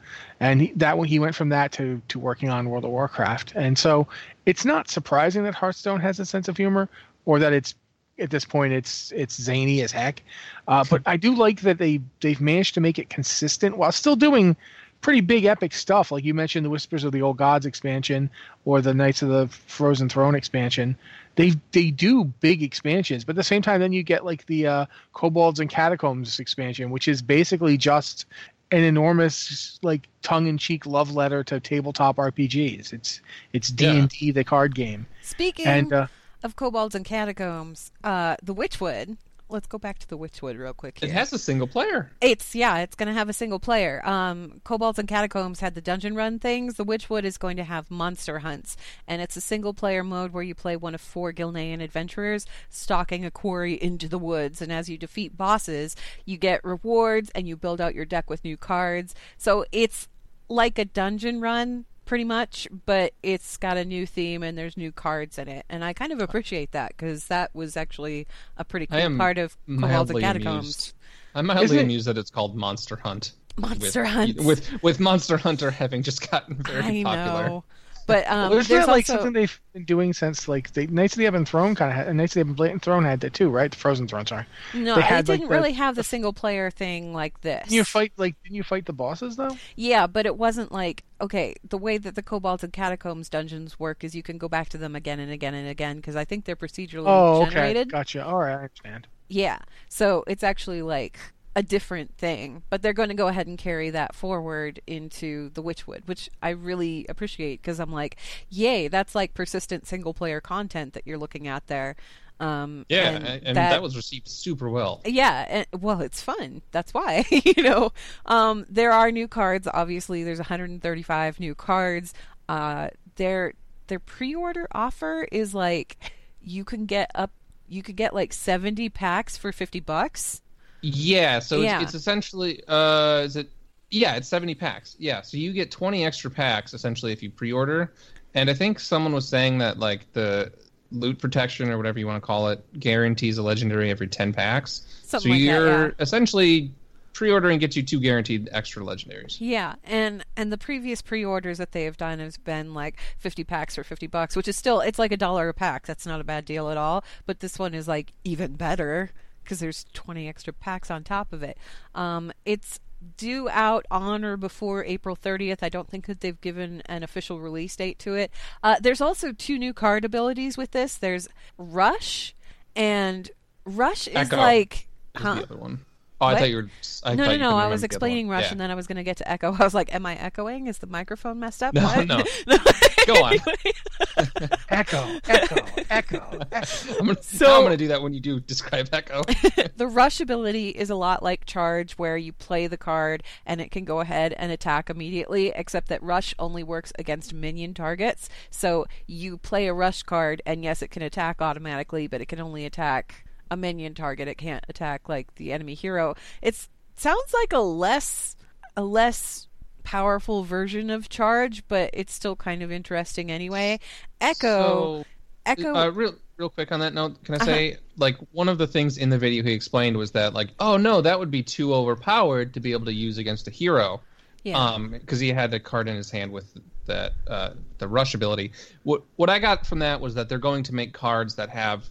Speaker 1: And he, that one, he went from that to to working on World of Warcraft, and so it's not surprising that Hearthstone has a sense of humor, or that it's at this point it's it's zany as heck. Uh, but I do like that they they've managed to make it consistent while still doing pretty big epic stuff. Like you mentioned, the Whispers of the Old Gods expansion or the Knights of the Frozen Throne expansion. They they do big expansions, but at the same time, then you get like the uh, Kobolds and Catacombs expansion, which is basically just an enormous like tongue-in-cheek love letter to tabletop RPGs. It's it's D and D the card game.
Speaker 2: Speaking
Speaker 1: And, uh,
Speaker 2: of kobolds and catacombs, uh, the Witchwood. Let's go back to the Witchwood real quick. Here.
Speaker 3: It has a single player.
Speaker 2: It's yeah, it's going to have a single player. Um, Kobolds and Catacombs had the dungeon run things. The Witchwood is going to have monster hunts, and it's a single player mode where you play one of four Gilnean adventurers stalking a quarry into the woods. And as you defeat bosses, you get rewards and you build out your deck with new cards. So it's like a dungeon run pretty much but it's got a new theme and there's new cards in it and i kind of uh, appreciate that because that was actually a pretty
Speaker 3: I
Speaker 2: cool
Speaker 3: am
Speaker 2: part of kobolds and
Speaker 3: mildly
Speaker 2: catacombs
Speaker 3: amused. I'm mildly
Speaker 1: Isn't it-
Speaker 3: amused that it's called Monster Hunt.
Speaker 2: Monster
Speaker 3: with,
Speaker 2: Hunt.
Speaker 3: with with Monster Hunter having just gotten very
Speaker 2: I
Speaker 3: popular.
Speaker 2: know. But um,
Speaker 1: well,
Speaker 2: there's
Speaker 1: that like
Speaker 2: also
Speaker 1: something they've been doing since like the Knights of the Ebon Throne kind of had, Knights of the Ebon Blatant Throne had that too, right? The Frozen Throne, sorry.
Speaker 2: no,
Speaker 1: they had, like,
Speaker 2: didn't
Speaker 1: the-
Speaker 2: really have the single player thing like this.
Speaker 1: Didn't you fight like didn't you fight the bosses though?
Speaker 2: Yeah, but it wasn't like okay. The way that the Kobold and Catacombs dungeons work is you can go back to them again and again and again because I think they're procedurally
Speaker 1: Oh, okay,
Speaker 2: generated.
Speaker 1: gotcha. All right, I understand.
Speaker 2: Yeah, so it's actually like a different thing, but they're going to go ahead and carry that forward into the Witchwood, which I really appreciate because I'm like, yay, that's like persistent single player content that you're looking at there. Um,
Speaker 3: Yeah,
Speaker 2: and
Speaker 3: and, and that, was received super well.
Speaker 2: yeah, and, well, it's fun. That's why, you know. Um, there are new cards. Obviously, there's 135 new cards. Uh, their their pre-order offer is like you can get up, you could get like 70 packs for 50 bucks.
Speaker 3: Yeah, so
Speaker 2: Yeah.
Speaker 3: It's, it's essentially uh is it yeah, it's 70 packs. Yeah, so you get 20 extra packs essentially if you pre-order. And I think someone was saying that like the loot protection or whatever you want to call it guarantees a legendary every 10 packs.
Speaker 2: Something
Speaker 3: so
Speaker 2: like that,
Speaker 3: you're
Speaker 2: yeah.
Speaker 3: essentially pre-ordering gets you two guaranteed extra legendaries.
Speaker 2: Yeah, and and the previous pre-orders that they have done has been like 50 packs for 50 bucks, which is still it's like a dollar a pack. That's not a bad deal at all. But this one is like even better because there's 20 extra packs on top of it. Um, it's due out on or before April 30th. I don't think that they've given an official release date to it. Uh, there's also two new card abilities with this. There's Rush, and Rush is
Speaker 3: Echo
Speaker 2: like.
Speaker 3: Is
Speaker 2: Huh?
Speaker 3: the other one. Oh, I
Speaker 2: What?
Speaker 3: thought you were. I
Speaker 2: no, no, no. I was
Speaker 3: remember the other
Speaker 2: explaining. Rush,
Speaker 3: Yeah.
Speaker 2: and then I was going to get to Echo. I was like, "Am I echoing? Is the microphone messed up?"
Speaker 3: No,
Speaker 2: What?
Speaker 3: no. Go on.
Speaker 1: Echo, echo, echo, echo.
Speaker 3: I'm gonna,
Speaker 2: So-
Speaker 3: now I'm going to do that when you do describe Echo.
Speaker 2: the rush ability is a lot like charge where you play the card and it can go ahead and attack immediately except that rush only works against minion targets so you play a rush card and yes it can attack automatically but it can only attack a minion target it can't attack like the enemy hero it sounds like a less a less powerful version of charge but it's still kind of interesting anyway echo
Speaker 3: So,
Speaker 2: echo
Speaker 3: Uh, real, real quick on that note, can I say like one of the things in the video he explained was that like, oh no, that would be too overpowered to be able to use against a hero.
Speaker 2: yeah
Speaker 3: Um, because he had a card in his hand with that uh, the rush ability. What what I got from that was that they're going to make cards that have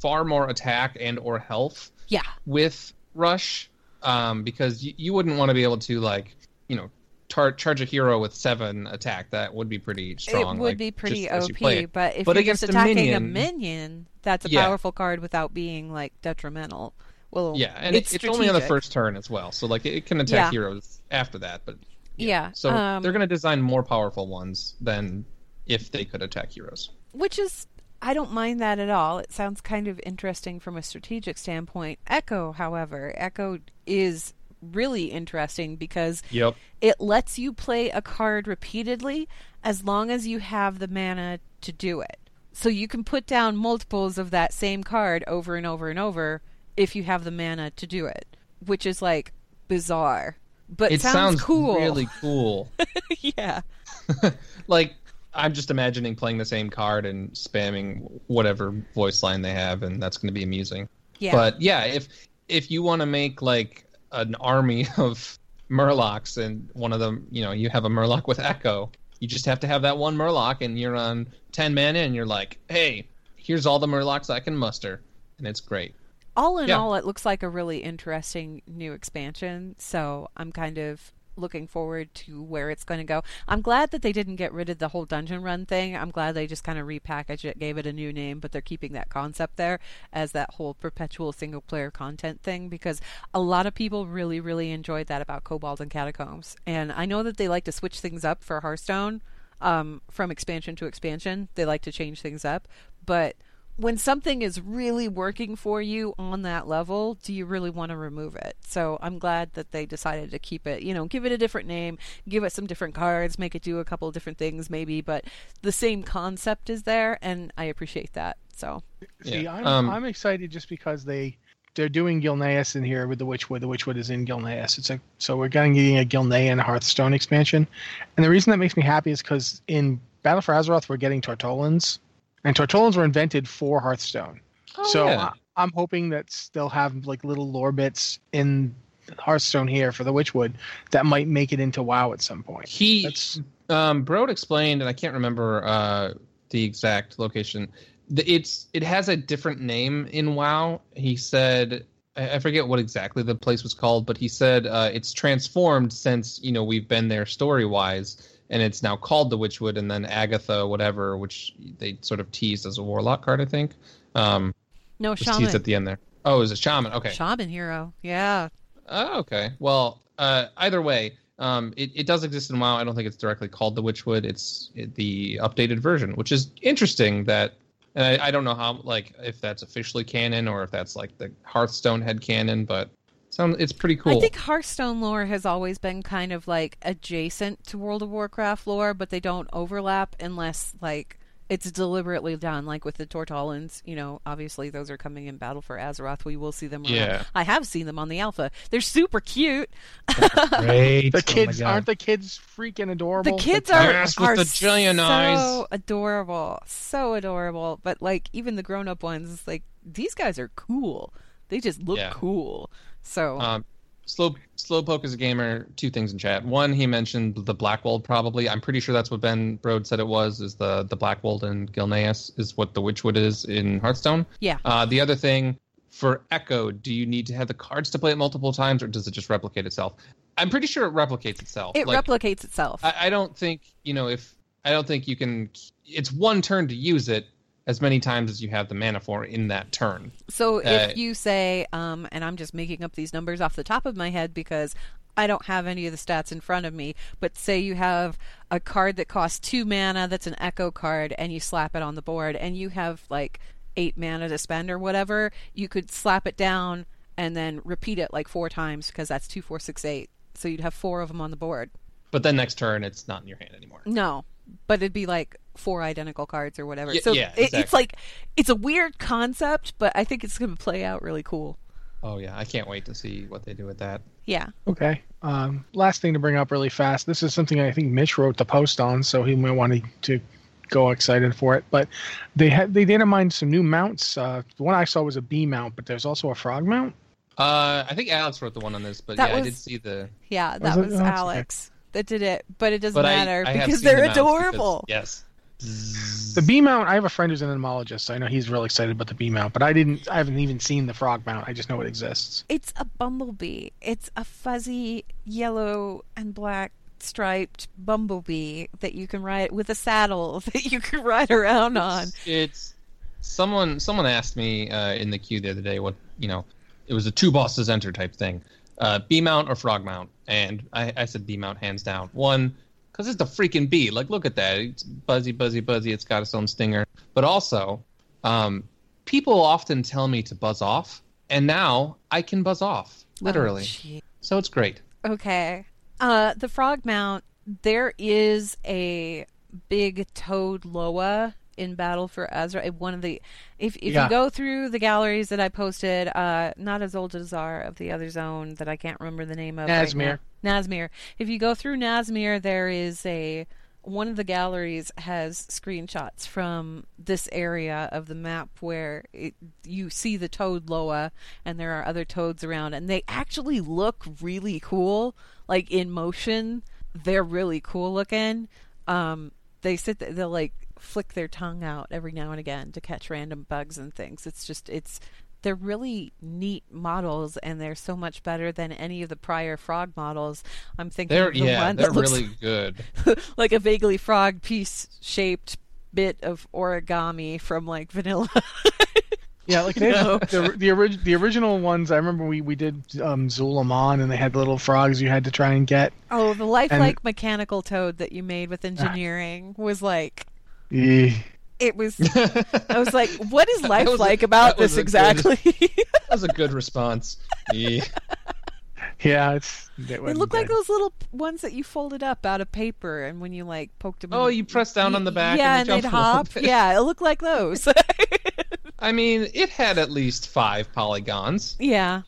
Speaker 3: far more attack and or health
Speaker 2: yeah
Speaker 3: with rush, um, because you, you wouldn't want to be able to like you know. Tar- charge a hero with seven attack that would be pretty strong.
Speaker 2: It would
Speaker 3: like,
Speaker 2: be pretty
Speaker 3: just as you play
Speaker 2: OP, but if
Speaker 3: But
Speaker 2: you're just attacking a
Speaker 3: minion-
Speaker 2: minion, that's a
Speaker 3: Yeah.
Speaker 2: powerful card without being like detrimental. Well,
Speaker 3: Yeah, and
Speaker 2: it's,
Speaker 3: it's, it's only on the first turn as well, so like it can attack
Speaker 2: Yeah.
Speaker 3: heroes after that. But
Speaker 2: Yeah,
Speaker 3: so
Speaker 2: um,
Speaker 3: they're going to design more powerful ones than if they could attack heroes.
Speaker 2: which is I don't mind that at all. It sounds kind of interesting from a strategic standpoint. Echo, however, Echo is really interesting because
Speaker 3: Yep.
Speaker 2: it lets you play a card repeatedly as long as you have the mana to do it. So you can put down multiples of that same card over and over and over if you have the mana to do it, which is like bizarre. But
Speaker 3: It
Speaker 2: sounds,
Speaker 3: sounds
Speaker 2: cool.
Speaker 3: really cool.
Speaker 2: yeah.
Speaker 3: like I'm just imagining playing the same card and spamming whatever voice line they have, and that's going to be amusing.
Speaker 2: Yeah.
Speaker 3: But yeah, if if you want to make like an army of Murlocs and one of them, you know, you have a Murloc with Echo, you just have to have that one Murloc, and you're on ten mana, and you're like, hey, here's all the Murlocs I can muster, and it's great.
Speaker 2: all in
Speaker 3: Yeah.
Speaker 2: all, it looks like a really interesting new expansion. So I'm kind of looking forward to where it's going to go. I'm glad that they didn't get rid of the whole dungeon run thing. I'm glad they just kind of repackaged it, gave it a new name, but they're keeping that concept there as that whole perpetual single player content thing because a lot of people really, really enjoyed that about Kobold and Catacombs. And I know that they like to switch things up for Hearthstone um, from expansion to expansion. They like to change things up, but when something is really working for you on that level, do you really want to remove it? So I'm glad that they decided to keep it, you know, give it a different name, give it some different cards, make it do a couple of different things maybe, but the same concept is there and I appreciate that. So
Speaker 1: See,
Speaker 3: Yeah.
Speaker 1: I'm,
Speaker 3: Um,
Speaker 1: I'm excited just because they they're doing Gilneas in here with the Witchwood. The Witchwood is in Gilneas. It's a so we're getting getting a Gilnean Hearthstone expansion, and the reason that makes me happy is because in Battle for Azeroth we're getting Tortollans, and Tortollans were invented for Hearthstone. so
Speaker 3: yeah.
Speaker 1: I, I'm hoping that they'll have like little lore bits in Hearthstone here for the Witchwood that might make it into WoW at some point.
Speaker 3: He
Speaker 1: That's
Speaker 3: um Brode explained and I can't remember uh the exact location. It's it has a different name in WoW. He said I I forget what exactly the place was called, but he said uh, it's transformed since you know we've been there story wise, and it's now called the Witchwood, and then Agatha, whatever, which they sort of teased as a warlock card, I think. Um,
Speaker 2: no shaman.
Speaker 3: teased at the end there. Oh, it a shaman. Okay.
Speaker 2: Shaman hero. Yeah.
Speaker 3: Oh, okay. Well, uh, either way, um, it, it does exist in WoW. I don't think it's directly called the Witchwood. It's it, the updated version, which is interesting. That and I, I don't know how like if that's officially canon or if that's like the Hearthstone head canon, but sound it's pretty cool.
Speaker 2: I think Hearthstone lore has always been kind of like adjacent to World of Warcraft lore, but they don't overlap unless like it's deliberately done. Like with the Tortollans, you know, obviously those are coming in Battle for Azeroth. We will see them around.
Speaker 3: Yeah.
Speaker 2: I have seen them on the alpha. They're super cute.
Speaker 3: Great.
Speaker 1: the oh kids aren't the kids freaking adorable.
Speaker 2: The kids
Speaker 1: Like,
Speaker 2: are,
Speaker 3: Yes, with
Speaker 2: are
Speaker 3: the giant
Speaker 2: so
Speaker 3: eyes.
Speaker 2: adorable, so adorable. But like even the grown up ones, like these guys are cool. They just look
Speaker 3: Yeah.
Speaker 2: cool. So
Speaker 3: Um, Slow Slowpoke is a gamer. Two things in chat. One, he mentioned the Blackwald. Probably, I'm pretty sure that's what Ben Brode said it was. Is the the Blackwald in Gilneas is what the Witchwood is in Hearthstone.
Speaker 2: yeah,
Speaker 3: Uh, the other thing for Echo, do you need to have the cards to play it multiple times, or does it just replicate itself? I'm pretty sure it replicates itself.
Speaker 2: it
Speaker 3: Like,
Speaker 2: replicates itself.
Speaker 3: I, I don't think you know if I don't think you can. It's one turn to use it as many times as you have the mana for in that turn.
Speaker 2: So
Speaker 3: Uh,
Speaker 2: if you say, um, and I'm just making up these numbers off the top of my head because I don't have any of the stats in front of me, but say you have a card that costs two mana that's an echo card and you slap it on the board and you have like eight mana to spend or whatever, you could slap it down and then repeat it like four times because that's two, four, six, eight. So you'd have four of them on the board.
Speaker 3: But then next turn, it's not in your hand anymore.
Speaker 2: No, but it'd be like four identical cards or whatever.
Speaker 3: Y-
Speaker 2: so
Speaker 3: yeah,
Speaker 2: it, it's like it's a weird concept, but I think it's going to play out really cool.
Speaker 3: Oh yeah, I can't wait to see what they do with that.
Speaker 2: Yeah.
Speaker 1: Okay. Um, last thing to bring up really fast. This is something I think Mitch wrote the post on, so he might want to, to go excited for it. But they had they data mined some new mounts. Uh, the one I saw was a bee mount, but there's also a frog mount.
Speaker 3: Uh, I think Alex wrote the one on this, but
Speaker 2: That
Speaker 3: yeah, I did see the.
Speaker 2: Yeah, that
Speaker 1: Was
Speaker 2: was
Speaker 1: Oh, okay.
Speaker 2: Alex that did it, but it doesn't
Speaker 3: But
Speaker 2: matter
Speaker 3: I, have
Speaker 2: because they're
Speaker 3: the mounts because-
Speaker 2: adorable.
Speaker 3: yes.
Speaker 1: The bee mount. I have a friend who's an entomologist. So I know he's really excited about the bee mount, but I didn't. I haven't even seen the frog mount. I just know it exists.
Speaker 2: It's a bumblebee. It's a fuzzy yellow and black striped bumblebee that you can ride with a saddle that you can ride around on.
Speaker 3: It's someone. Someone asked me uh, in the queue the other day what you know. It was a two bosses enter type thing, uh, bee mount or frog mount, and I, I said bee mount hands down. One, because it's the freaking bee. Like, look at that. It's buzzy, buzzy, buzzy. It's got its own stinger. But also, um, people often tell me to buzz off, and now I can buzz off literally.
Speaker 2: Oh,
Speaker 3: so it's great.
Speaker 2: Okay. Uh, the frog mount. There is a big toad loa in Battle for Azra. One of the, if if
Speaker 1: Yeah.
Speaker 2: you go through the galleries that I posted, uh, not as old as are of the other zone that I can't remember the name of. right
Speaker 1: Nazmir.
Speaker 2: now. Nazmir. If you go through Nazmir, there is a one of the galleries has screenshots from this area of the map where it, you see the toad loa and there are other toads around and they actually look really cool like in motion they're really cool looking um they sit th- they're like flick their tongue out every now and again to catch random bugs and things it's just it's they're really neat models, and they're so much better than any of the prior frog models. I'm thinking
Speaker 3: They're
Speaker 2: the
Speaker 3: yeah,
Speaker 2: one
Speaker 3: they're really good.
Speaker 2: like a vaguely frog piece shaped bit of origami from like vanilla.
Speaker 1: Yeah, like they the the, orig- the original ones. I remember we we did um, Zul'Aman, and they had the little frogs you had to try and get.
Speaker 2: oh, the lifelike mechanical toad that you made with engineering was like
Speaker 1: Eh.
Speaker 2: it was. I was like, what is
Speaker 3: life was a-
Speaker 2: about this
Speaker 3: a good-
Speaker 2: exactly?
Speaker 3: That was a good response. Yeah.
Speaker 1: Yeah, it's they
Speaker 2: They
Speaker 1: wasn't
Speaker 2: like those little ones that you folded up out of paper, and when you like poked them.
Speaker 3: Oh,
Speaker 2: in-
Speaker 3: you press down on the back
Speaker 2: Yeah,
Speaker 3: and
Speaker 2: and,
Speaker 3: they
Speaker 2: they'd
Speaker 3: jump a little
Speaker 2: hop. Yeah, it looked like those.
Speaker 3: I mean, it had at least five polygons.
Speaker 2: yeah.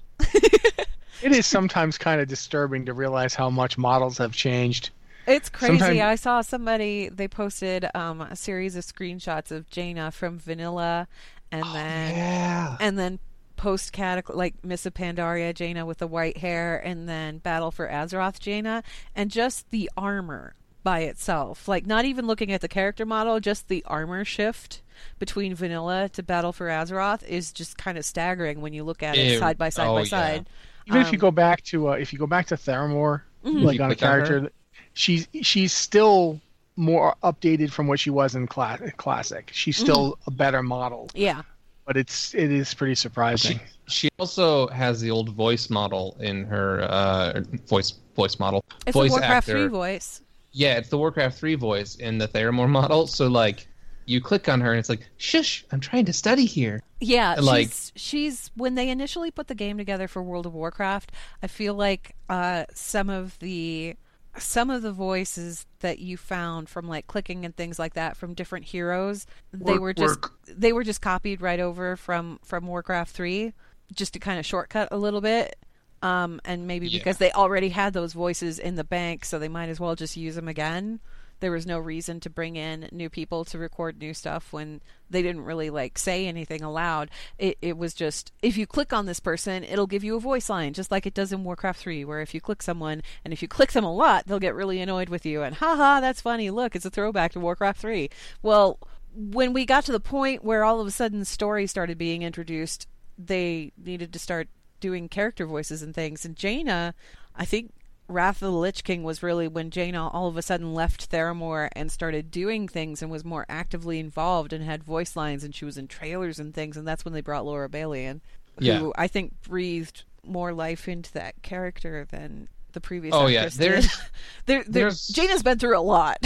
Speaker 1: It is sometimes kind of disturbing to realize how much models have changed.
Speaker 2: It's crazy.
Speaker 1: Sometime-
Speaker 2: I saw somebody they posted um, a series of screenshots of Jaina from Vanilla, and then
Speaker 3: Yeah.
Speaker 2: and then post Catac like Mists of Pandaria Jaina with the white hair, and then Battle for Azeroth Jaina, and just the armor by itself, like not even looking at the character model, just the armor shift between Vanilla to Battle for Azeroth is just kind of staggering when you look at it
Speaker 3: Ew.
Speaker 2: side by side
Speaker 3: Oh,
Speaker 2: by
Speaker 3: yeah.
Speaker 2: side.
Speaker 1: Even if you
Speaker 2: Um,
Speaker 1: go back to uh, if you go back to Theramore,
Speaker 2: Mm-hmm.
Speaker 1: like
Speaker 3: You
Speaker 1: on a
Speaker 3: click on her?
Speaker 1: character, she's she's still more updated from what she was in cla- classic. She's still
Speaker 2: Mm-hmm.
Speaker 1: a better model,
Speaker 2: Yeah.
Speaker 1: but it's it is pretty surprising.
Speaker 3: She she also has the old voice model in her uh, voice voice model.
Speaker 2: It's
Speaker 3: voice
Speaker 2: a Warcraft
Speaker 3: actor.
Speaker 2: 3 voice.
Speaker 3: Yeah, it's the Warcraft 3 voice in the Theramore model. So like, you click on her and it's like, "Shush, I'm trying to study here."
Speaker 2: Yeah,
Speaker 3: Like-
Speaker 2: she's she's when they initially put the game together for World of Warcraft, I feel like uh, some of the some of the voices that you found from like clicking and things like that from different heroes, they were just
Speaker 1: work.
Speaker 2: they were just copied right over from from Warcraft 3 just to kind of shortcut a little bit. Um, and maybe
Speaker 3: Yeah.
Speaker 2: because they already had those voices in the bank, so they might as well just use them again. There was no reason to bring in new people to record new stuff when they didn't really like say anything aloud. It, it was just if you click on this person, it'll give you a voice line, just like it does in Warcraft 3, where if you click someone and if you click them a lot, they'll get really annoyed with you and haha, that's funny. Look, it's a throwback to Warcraft 3. Well, when we got to the point where all of a sudden stories started being introduced, they needed to start doing character voices and things. And Jaina, I think Wrath of the Lich King was really when Jaina all of a sudden left Theramore and started doing things and was more actively involved and had voice lines and she was in trailers and things. And that's when they brought Laura Bailey in, who
Speaker 3: Yeah.
Speaker 2: I think breathed more life into that character than the previous.
Speaker 3: Oh, yeah. There's-
Speaker 2: there,
Speaker 3: there's-
Speaker 2: Jaina's been through a lot.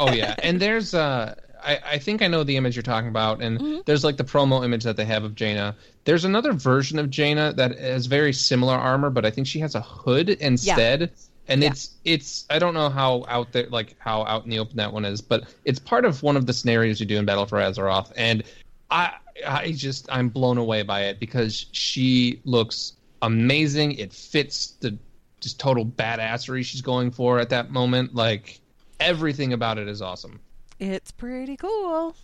Speaker 3: oh yeah, and there's uh, I I think I know the image you're talking about, and
Speaker 2: Mm-hmm.
Speaker 3: there's like the promo image that they have of Jaina. There's another version of Jaina that has very similar armor, but I think she has a hood instead. And
Speaker 2: Yeah.
Speaker 3: it's it's I don't know how out there like how out in the open that one is, but it's part of one of the scenarios you do in Battle for Azeroth, and I I just I'm blown away by it because she looks amazing. It fits the just total badassery she's going for at that moment. Like everything about it is awesome.
Speaker 2: It's pretty cool.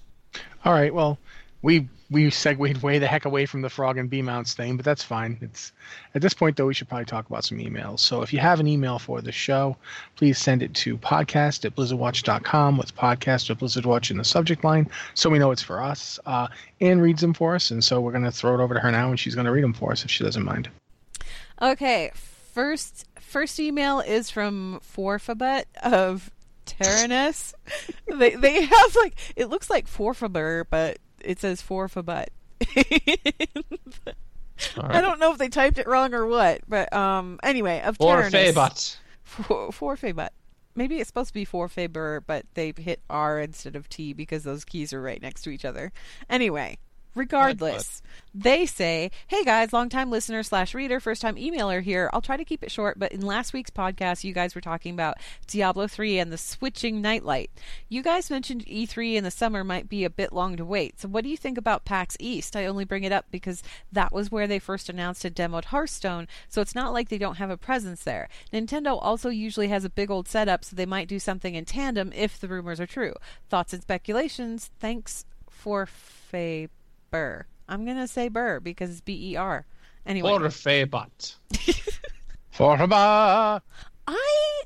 Speaker 1: All right, well, we we segued way the heck away from the frog and bee mounts thing, but that's fine. It's at this point though we should probably talk about some emails. So if you have an email for the show, please send it to podcast at blizzardwatch.com with podcast at blizzardwatch in the subject line so we know it's for us. Uh, Anne reads them for us, and so we're gonna throw it over to her now and she's gonna read them for us if she doesn't mind.
Speaker 2: Okay, first first email is from Forfabet of Taranis. they they have like it looks like Forfaber, but it says Forfabet. I don't know if they typed it wrong or what, but um anyway, of Taranis.
Speaker 3: Feybot.
Speaker 2: For-. Maybe it's supposed to be Forfaber, but they hit R instead of T because those keys are right next to each other. Anyway, regardless, they say, "Hey guys, long time listener slash reader, first time emailer here. I'll try to keep it short, but in last week's podcast, you guys were talking about Diablo 3 and the switching nightlight. You guys mentioned E3 in the summer might be a bit long to wait. So what do you think about PAX East? I only bring it up because that was where they first announced a demoed Hearthstone, so it's not like they don't have a presence there. Nintendo also usually has a big old setup, so they might do something in tandem if the rumors are true. Thoughts and speculations? Thanks for Faber. I'm gonna say Burr because it's B E R. Anyway,
Speaker 3: Or Feybot.
Speaker 1: Forba!
Speaker 2: I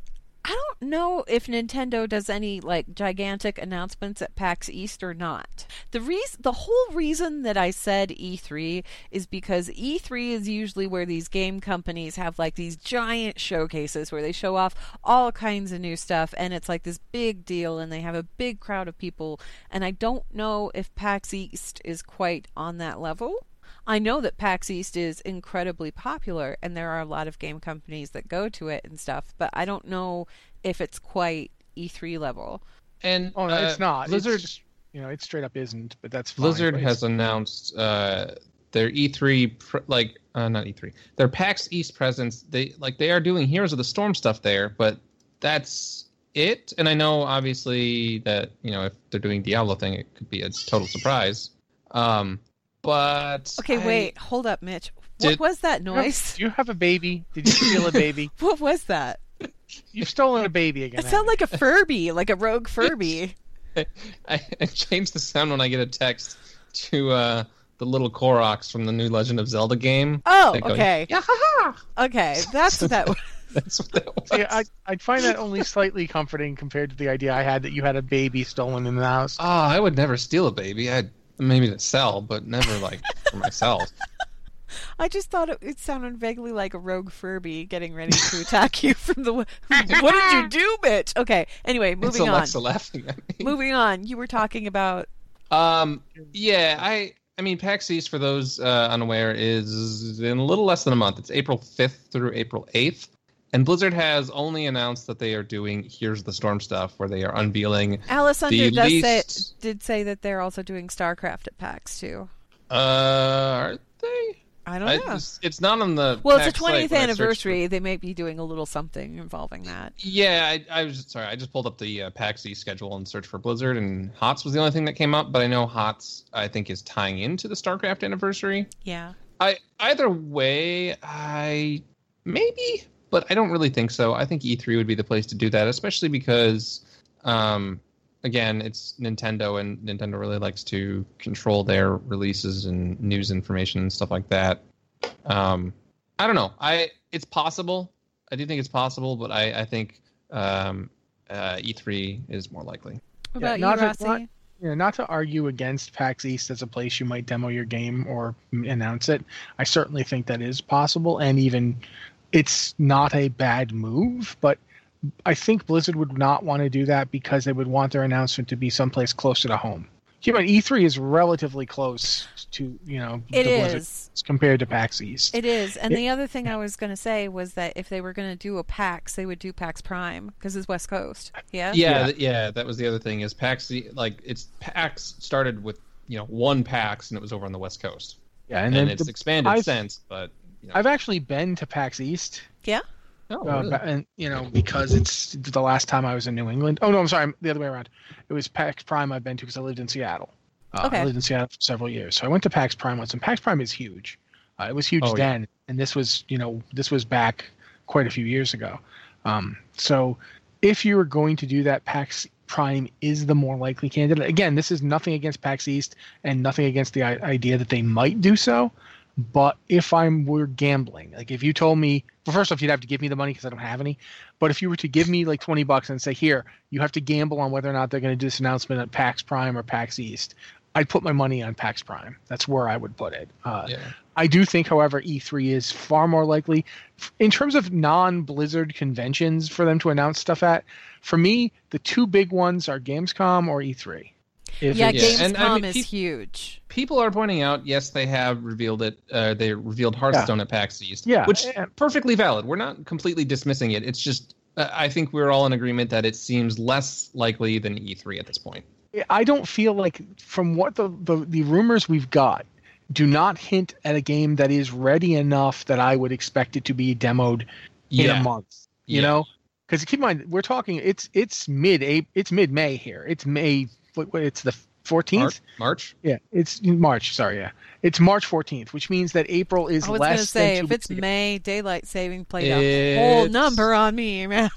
Speaker 2: I don't know if Nintendo does any like gigantic announcements at PAX East or not. The reason, the whole reason that I said E3 is because E3 is usually where these game companies have like these giant showcases where they show off all kinds of new stuff and it's like this big deal and they have a big crowd of people and I don't know if PAX East is quite on that level. I know that PAX East is incredibly popular and there are a lot of game companies that go to it and stuff, but I don't know if it's quite E3 level.
Speaker 3: And
Speaker 1: Oh, no, it's
Speaker 3: uh,
Speaker 1: not.
Speaker 3: Blizzard
Speaker 1: It's you know, it straight up isn't, but that's fine.
Speaker 3: Blizzard
Speaker 1: But
Speaker 3: has announced uh, their E3 pr- like uh, not E3 their PAX East presence. They like they are doing Heroes of the Storm stuff there, but that's it. And I know obviously that you know if they're doing Diablo thing, it could be a total surprise. Um, but
Speaker 2: Okay,
Speaker 3: I-
Speaker 2: wait, hold up, Mitch. What
Speaker 3: Did-
Speaker 2: was that
Speaker 1: Do you have-
Speaker 2: noise?
Speaker 1: Do you have a baby? Did you steal a baby?
Speaker 2: What was that?
Speaker 1: You've stolen a baby again.
Speaker 2: It sounded like a Furby, like a rogue Furby.
Speaker 3: I, I change the sound when I get a text to uh, the little Koroks from the new Legend of Zelda game.
Speaker 2: Oh,
Speaker 3: They go,
Speaker 2: okay.
Speaker 3: Yeah, ha, ha.
Speaker 2: Okay, that's what that was.
Speaker 3: That's what that was.
Speaker 1: Yeah, I, I'd find that only slightly comforting compared to the idea I had that you had a baby stolen in the house.
Speaker 3: Oh, I would never steal a baby. I'd maybe to sell, but never like for myself.
Speaker 2: I just thought it, it sounded vaguely like a rogue Furby getting ready to attack you from the. What did you do, bitch? Okay. Anyway,
Speaker 3: It's
Speaker 2: moving on.
Speaker 3: Alexa laughing at me.
Speaker 2: Moving on. You were talking about.
Speaker 3: Um, yeah, I I mean PAX East for those uh, unaware is in a little less than a month. It's April 5th through April 8th. And Blizzard has only announced that they are doing Heroes of the Storm stuff, where they are unveiling.
Speaker 2: Alice Under
Speaker 3: The
Speaker 2: does say
Speaker 3: least-
Speaker 2: did say that they're also doing StarCraft at PAX too.
Speaker 3: Uh, are they?
Speaker 2: I don't
Speaker 3: I,
Speaker 2: know.
Speaker 3: it's, it's not on the.
Speaker 2: well, it's a 20th
Speaker 3: when I for-
Speaker 2: anniversary. They may be doing a little something involving that.
Speaker 3: Yeah, I, I was sorry. I just pulled up the uh, PAX East schedule and searched for Blizzard, and HOTS was the only thing that came up. But I know HOTS, I think, is tying into the StarCraft anniversary.
Speaker 2: Yeah.
Speaker 3: I either way, I maybe, but I don't really think so. I think E3 would be the place to do that, especially because, um, again, it's Nintendo, and Nintendo really likes to control their releases and news information and stuff like that. Um, I don't know. I it's possible. I do think it's possible, but I I think um, uh, E3 is more likely.
Speaker 2: What
Speaker 1: Yeah,
Speaker 2: about
Speaker 1: not
Speaker 2: you,
Speaker 1: to-
Speaker 2: Rossi?
Speaker 1: not- You know, not to argue against PAX East as a place you might demo your game or announce it. I certainly think that is possible, and even it's not a bad move. But I think Blizzard would not want to do that because they would want their announcement to be someplace closer to home. Keep in E3 is relatively close to you know
Speaker 2: It
Speaker 1: the Blizzard compared to PAX East.
Speaker 2: It is. And
Speaker 1: It-
Speaker 2: the other thing I was going to say was that if they were going to do a PAX, they would do PAX Prime because it's West Coast. Yeah?
Speaker 3: Yeah,
Speaker 1: Yeah.
Speaker 3: yeah, that was the other thing is PAX like it's PAX started with you know one PAX and it was over on the West Coast,
Speaker 1: yeah,
Speaker 3: and,
Speaker 1: then
Speaker 3: it's
Speaker 1: the-
Speaker 3: expanded
Speaker 1: I've-
Speaker 3: since. But you know,
Speaker 1: I've actually been to PAX East.
Speaker 2: Yeah?
Speaker 3: oh,
Speaker 1: Uh,
Speaker 3: really?
Speaker 1: and you know because it's the last time I was in New England. Oh no, I'm sorry, I'm the other way around. It was PAX Prime I've been to because I lived in Seattle. Uh,
Speaker 2: Okay.
Speaker 1: I lived in Seattle for several years, so I went to PAX Prime once, and PAX Prime is huge. Uh, it was huge
Speaker 3: Oh, yeah.
Speaker 1: then, and this was you know this was back quite a few years ago. Um, so if you were going to do that, PAX Prime is the more likely candidate. Again, this is nothing against PAX East and nothing against the i- idea that they might do so. But if I'm were gambling, like if you told me, well, first off, you'd have to give me the money because I don't have any. But if you were to give me like 20 bucks and say, here, you have to gamble on whether or not they're going to do this announcement at PAX Prime or PAX East, I'd put my money on PAX Prime. That's where I would put it. Uh,
Speaker 3: yeah.
Speaker 1: I do think, however, E3 is far more likely in terms of non-Blizzard conventions for them to announce stuff at. For me, the two big ones are Gamescom or E3. If
Speaker 2: yeah,
Speaker 1: it's-
Speaker 3: and I
Speaker 2: Gamescom
Speaker 3: mean,
Speaker 2: is
Speaker 3: peop-
Speaker 2: huge.
Speaker 3: people are pointing out, yes, they have revealed it. Uh, they revealed Hearthstone at PAX East,
Speaker 1: Yeah,
Speaker 3: which
Speaker 1: yeah.
Speaker 3: perfectly valid. We're not completely dismissing it. It's just uh, I think we're all in agreement that it seems less likely than E3 at this point.
Speaker 1: I don't feel like from what the, the the rumors we've got do not hint at a game that is ready enough that I would expect it to be demoed in a month. You
Speaker 3: Yeah.
Speaker 1: know, because keep in mind we're talking it's it's mid it's mid May here. It's May. What- what- It's the fourteenth.
Speaker 3: March, March.
Speaker 1: Yeah, it's March. Sorry, yeah, it's March fourteenth, which means that April is
Speaker 2: I was
Speaker 1: less
Speaker 2: going to say,
Speaker 1: than
Speaker 2: if it's
Speaker 1: weeks ago.
Speaker 2: May, daylight saving played a whole number on me, man.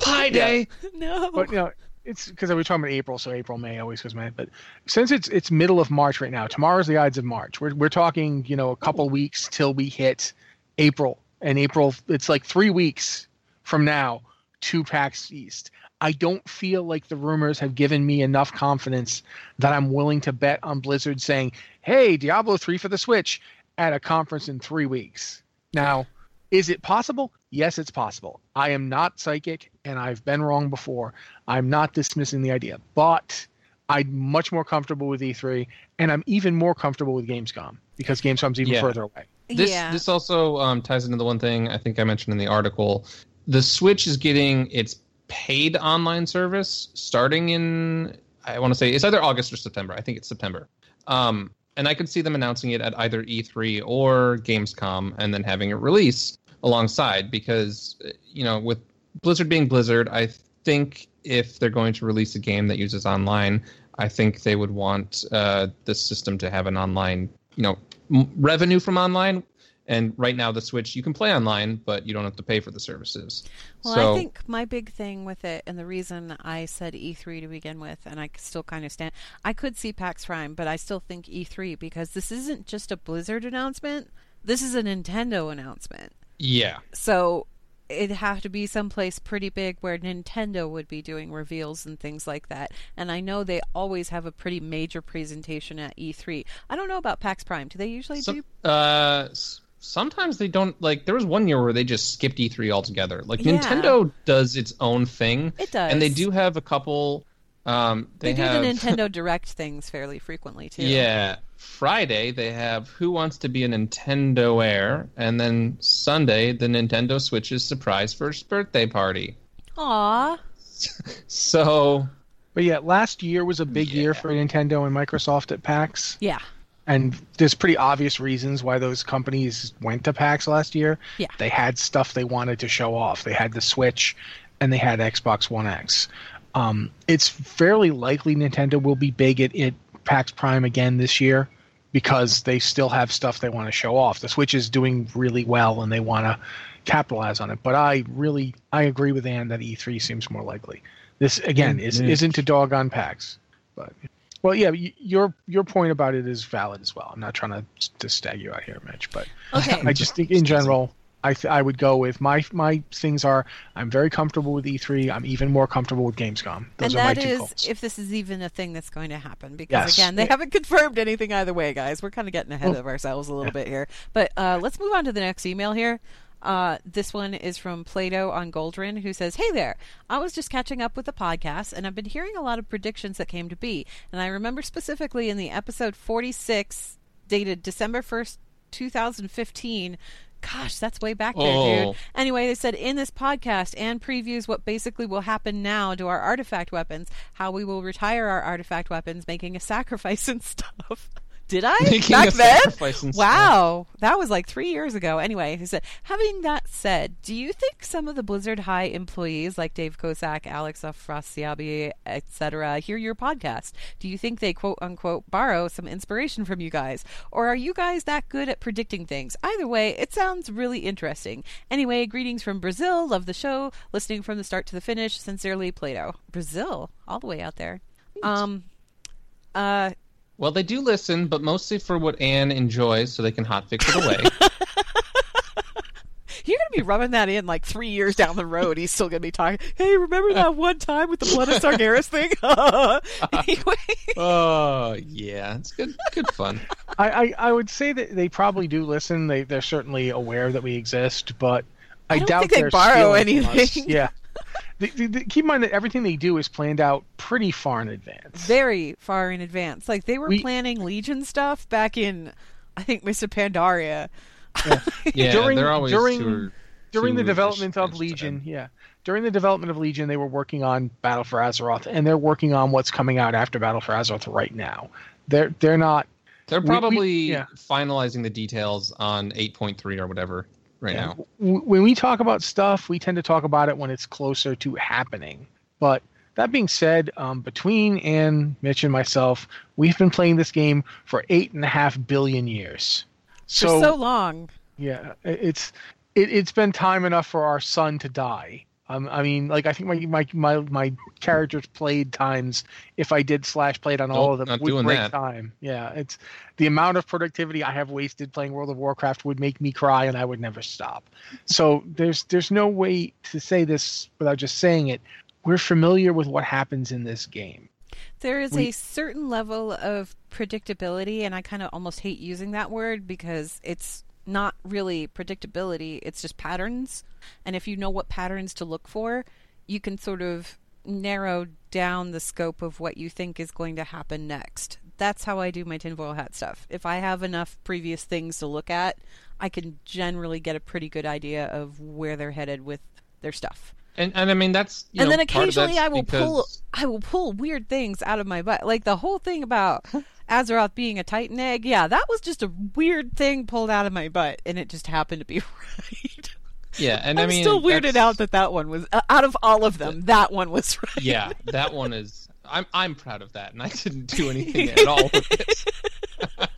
Speaker 3: Pi Day.
Speaker 2: no.
Speaker 1: But you know, it's because we were talking about April, so April, May always goes May. But since it's it's middle of March right now, tomorrow's the Ides of March. We're we're talking, you know, a couple weeks till we hit April, and April it's like three weeks from now to PAX East. I don't feel like the rumors have given me enough confidence that I'm willing to bet on Blizzard saying, "Hey, Diablo 3 for the Switch at a conference in 3 weeks." Now, is it possible? Yes, it's possible. I am not psychic and I've been wrong before. I'm not dismissing the idea, but I'm much more comfortable with E3 and I'm even more comfortable with Gamescom because Gamescom's even
Speaker 3: Yeah.
Speaker 1: further away.
Speaker 3: This
Speaker 2: yeah.
Speaker 3: this also um, ties into the one thing I think I mentioned in the article. The Switch is getting its paid online service starting in I want to say it's either August or September. I think it's September. Um, and I could see them announcing it at either E3 or Gamescom, and then having it release alongside. Because you know, with Blizzard being Blizzard, I think if they're going to release a game that uses online, I think they would want uh, the system to have an online, you know, m- revenue from online. And right now, the Switch you can play online, but you don't have to pay for the services.
Speaker 2: Well,
Speaker 3: so,
Speaker 2: I think my big thing with it, and the reason I said E3 to begin with, and I still kind of stand, I could see PAX Prime, but I still think E3 because this isn't just a Blizzard announcement. This is a Nintendo announcement.
Speaker 3: yeah,
Speaker 2: So it'd have to be someplace pretty big where Nintendo would be doing reveals and things like that. And I know they always have a pretty major presentation at E3. I don't know about PAX Prime. Do they usually do?
Speaker 3: uh, sometimes they don't like. There was one year where they just skipped E3 altogether. Like
Speaker 2: Yeah.
Speaker 3: Nintendo does its own thing.
Speaker 2: It does.
Speaker 3: and they do have a couple. Um,
Speaker 2: They,
Speaker 3: they,
Speaker 2: do
Speaker 3: have
Speaker 2: the Nintendo Direct things fairly frequently too.
Speaker 3: Yeah. Friday they have Who Wants to Be a Nintendo Heir, and then Sunday the Nintendo Switch's surprise first birthday party.
Speaker 2: Aw.
Speaker 3: So
Speaker 1: But yeah, last year was a big year for Nintendo and Microsoft at PAX.
Speaker 2: Yeah.
Speaker 1: And there's pretty obvious reasons why those companies went to PAX last year.
Speaker 2: Yeah.
Speaker 1: They had stuff they wanted to show off. They had the Switch and they had Xbox One X. Um, it's fairly likely Nintendo will be big at, at PAX Prime again this year because they still have stuff they want to show off. The Switch is doing really well and they want to capitalize on it. But I really I agree with Anne that E3 seems more likely. This again is
Speaker 3: Mhm.
Speaker 1: isn't a dog on PAX, but well, yeah, your your point about it is valid as well. I'm not trying to to stag you out here, Mitch, but
Speaker 2: Okay.
Speaker 1: I just think in general, I th- I would go with my my things are I'm very comfortable with E3. I'm even more comfortable with Gamescom. Those
Speaker 2: and
Speaker 1: are my
Speaker 2: that
Speaker 1: two
Speaker 2: is
Speaker 1: goals.
Speaker 2: if this is even a thing that's going to happen because
Speaker 1: Yes.
Speaker 2: again they
Speaker 1: Yeah.
Speaker 2: haven't confirmed anything either way guys we're kind of getting ahead
Speaker 1: Well,
Speaker 2: of ourselves a little bit here but uh, let's move on to the next email here uh, this one is from Plato on Goldrinn, who says, Hey there, I was just catching up with the podcast, and I've been hearing a lot of predictions that came to be. And I remember specifically in the episode 46, dated December 1st, 2015. Gosh, that's way back there,
Speaker 3: Oh.
Speaker 2: dude. Anyway, they said in this podcast and previews what basically will happen now to our artifact weapons, how we will retire our artifact weapons, making a sacrifice and stuff. Did I?
Speaker 3: Making
Speaker 2: Back
Speaker 3: a
Speaker 2: then?
Speaker 3: sacrifice stuff.
Speaker 2: wow. That was like three years ago. Anyway, he said, having that said, do you think some of the Blizzard High employees like Dave Kosak, Alex Afrasiabi, etc., hear your podcast? Do you think they quote unquote borrow some inspiration from you guys? Or are you guys that good at predicting things? Either way, it sounds really interesting. Anyway, greetings from Brazil. Love the show. Listening from the start to the finish. Sincerely, Plato. Brazil, all the way out there. Um, uh,
Speaker 3: well, they do listen, but mostly for what Anne enjoys, so they can hotfix it away.
Speaker 2: You're gonna be rubbing that in like three years down the road. He's still gonna be talking. Hey, remember that one time with the blood of Sargeras thing? anyway,
Speaker 3: oh yeah, it's good, good fun.
Speaker 1: I, I I would say that they probably do listen. They they're certainly aware that we exist, but I,
Speaker 2: I don't
Speaker 1: doubt
Speaker 2: think they
Speaker 1: they're
Speaker 2: borrow
Speaker 1: stealing from
Speaker 2: anything.
Speaker 1: Yeah. They- they- they- keep in mind that everything they do is planned out pretty far in advance.
Speaker 2: very far in advance. Like they were
Speaker 1: We-
Speaker 2: planning Legion stuff back in, I think, Mr. Pandaria.
Speaker 3: Yeah,
Speaker 1: During-
Speaker 3: they're always
Speaker 1: during-
Speaker 3: two or-
Speaker 1: during the development of Legion,
Speaker 3: ahead.
Speaker 1: yeah. During the development of Legion, they were working on Battle for Azeroth, and they're working on what's coming out after Battle for Azeroth right now. They're they're not.
Speaker 3: They're
Speaker 1: we- we-
Speaker 3: probably
Speaker 1: yeah.
Speaker 3: finalizing the details on 8.3 or whatever right
Speaker 1: yeah.
Speaker 3: now.
Speaker 1: When we talk about stuff, we tend to talk about it when it's closer to happening. But that being said, um, between Anne, Mitch, and myself, we've been playing this game for eight and a half billion years.
Speaker 2: For so long.
Speaker 1: Yeah, it's it, it's been time enough for our son to die. Um, I mean, like I think my my my my characters played times if I did slash played on all
Speaker 3: Nope,
Speaker 1: of them
Speaker 3: not
Speaker 1: would
Speaker 3: doing
Speaker 1: break
Speaker 3: that.
Speaker 1: time. Yeah, it's the amount of productivity I have wasted playing World of Warcraft would make me cry, and I would never stop. So there's there's no way to say this without just saying it. We're familiar with what happens in this game.
Speaker 2: There is
Speaker 1: We-
Speaker 2: a certain level of predictability, and I kind of almost hate using that word because it's not really predictability, it's just patterns. And if you know what patterns to look for, you can sort of narrow down the scope of what you think is going to happen next. That's how I do my tinfoil hat stuff. If I have enough previous things to look at, I can generally get a pretty good idea of where they're headed with their stuff
Speaker 3: And and I mean that's you
Speaker 2: and
Speaker 3: know,
Speaker 2: then occasionally I will
Speaker 3: because,
Speaker 2: pull I will pull weird things out of my butt. Like the whole thing about Azeroth being a Titan egg. Yeah, that was just a weird thing pulled out of my butt, and it just happened to be right.
Speaker 3: Yeah, and
Speaker 2: I'm
Speaker 3: I mean
Speaker 2: still weirded
Speaker 3: that's-
Speaker 2: out that that one was uh, out of all of them. That one was right.
Speaker 3: Yeah, that one is. I'm I'm proud of that, and I didn't do anything at all with this.
Speaker 1: And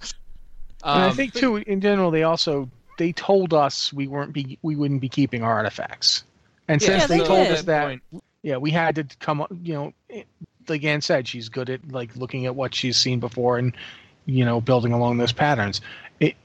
Speaker 1: I
Speaker 3: Um,
Speaker 1: think too, in general, they also they told us we weren't be we wouldn't be keeping our artifacts, and
Speaker 3: Yeah,
Speaker 1: since
Speaker 2: Yeah,
Speaker 1: they
Speaker 2: they
Speaker 1: told
Speaker 2: did.
Speaker 1: us that,
Speaker 3: Point.
Speaker 1: yeah, we had to come up. You know, Anne said, she's good at like looking at what she's seen before and you know building along those patterns.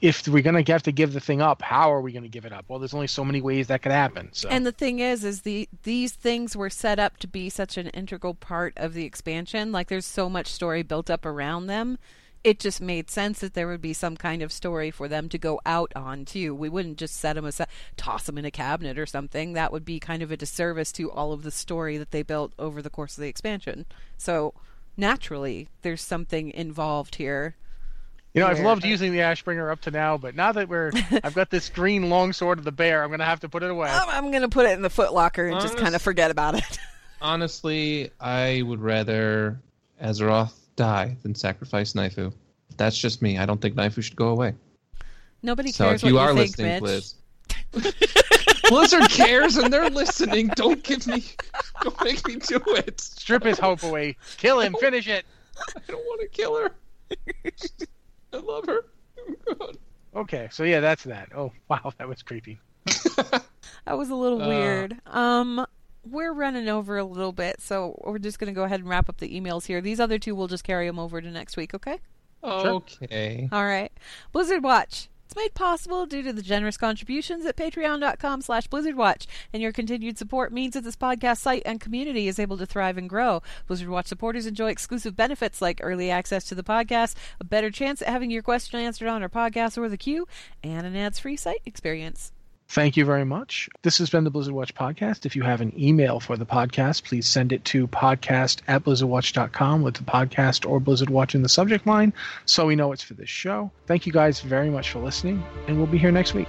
Speaker 1: If we're gonna have to give the thing up, how are we gonna give it up? Well, there's only so many ways that could happen. So
Speaker 2: And the thing is, is the these things were set up to be such an integral part of the expansion. Like there's so much story built up around them. It just made sense that there would be some kind of story for them to go out on too. We wouldn't just set them aside, toss them in a cabinet or something. That would be kind of a disservice to all of the story that they built over the course of the expansion. So naturally, there's something involved here.
Speaker 1: you know, I've loved using the Ashbringer up to now, but now that we're I've got this green longsword of the bear, I'm gonna have to put it away.
Speaker 2: I'm, I'm gonna put it in the footlocker and just kind of forget about it.
Speaker 3: honestly, I would rather Azeroth die than sacrifice Naifu. That's just me. I don't think Naifu should go away.
Speaker 2: Nobody
Speaker 3: So
Speaker 2: cares
Speaker 3: if you
Speaker 2: what
Speaker 3: are
Speaker 2: you think,
Speaker 3: listening,
Speaker 2: Mitch.
Speaker 3: Blizz. Blizzard cares and they're listening. Don't give me, don't make me do it.
Speaker 1: Strip his hope away. Kill him. Finish it.
Speaker 3: I don't want to kill her. I love her. Oh,
Speaker 1: Okay, so yeah, that's that. Oh wow, that was creepy.
Speaker 2: That was a little
Speaker 3: Uh.
Speaker 2: weird. Um, we're running over a little bit, so we're just going to go ahead and wrap up the emails here. These other two, we'll just carry them over to next week, okay?
Speaker 3: Okay.
Speaker 2: All right. Blizzard Watch. It's made possible due to the generous contributions at patreon.com slash blizzardwatch, and your continued support means that this podcast site and community is able to thrive and grow. Blizzard Watch supporters enjoy exclusive benefits like early access to the podcast, a better chance at having your question answered on our podcast or the queue, and an ads-free site experience.
Speaker 1: Thank you very much. This has been the Blizzard Watch podcast. If you have an email for the podcast, please send it to podcast at blizzardwatch.com with the podcast or Blizzard Watch in the subject line so we know it's for this show. Thank you guys very much for listening, and we'll be here next week.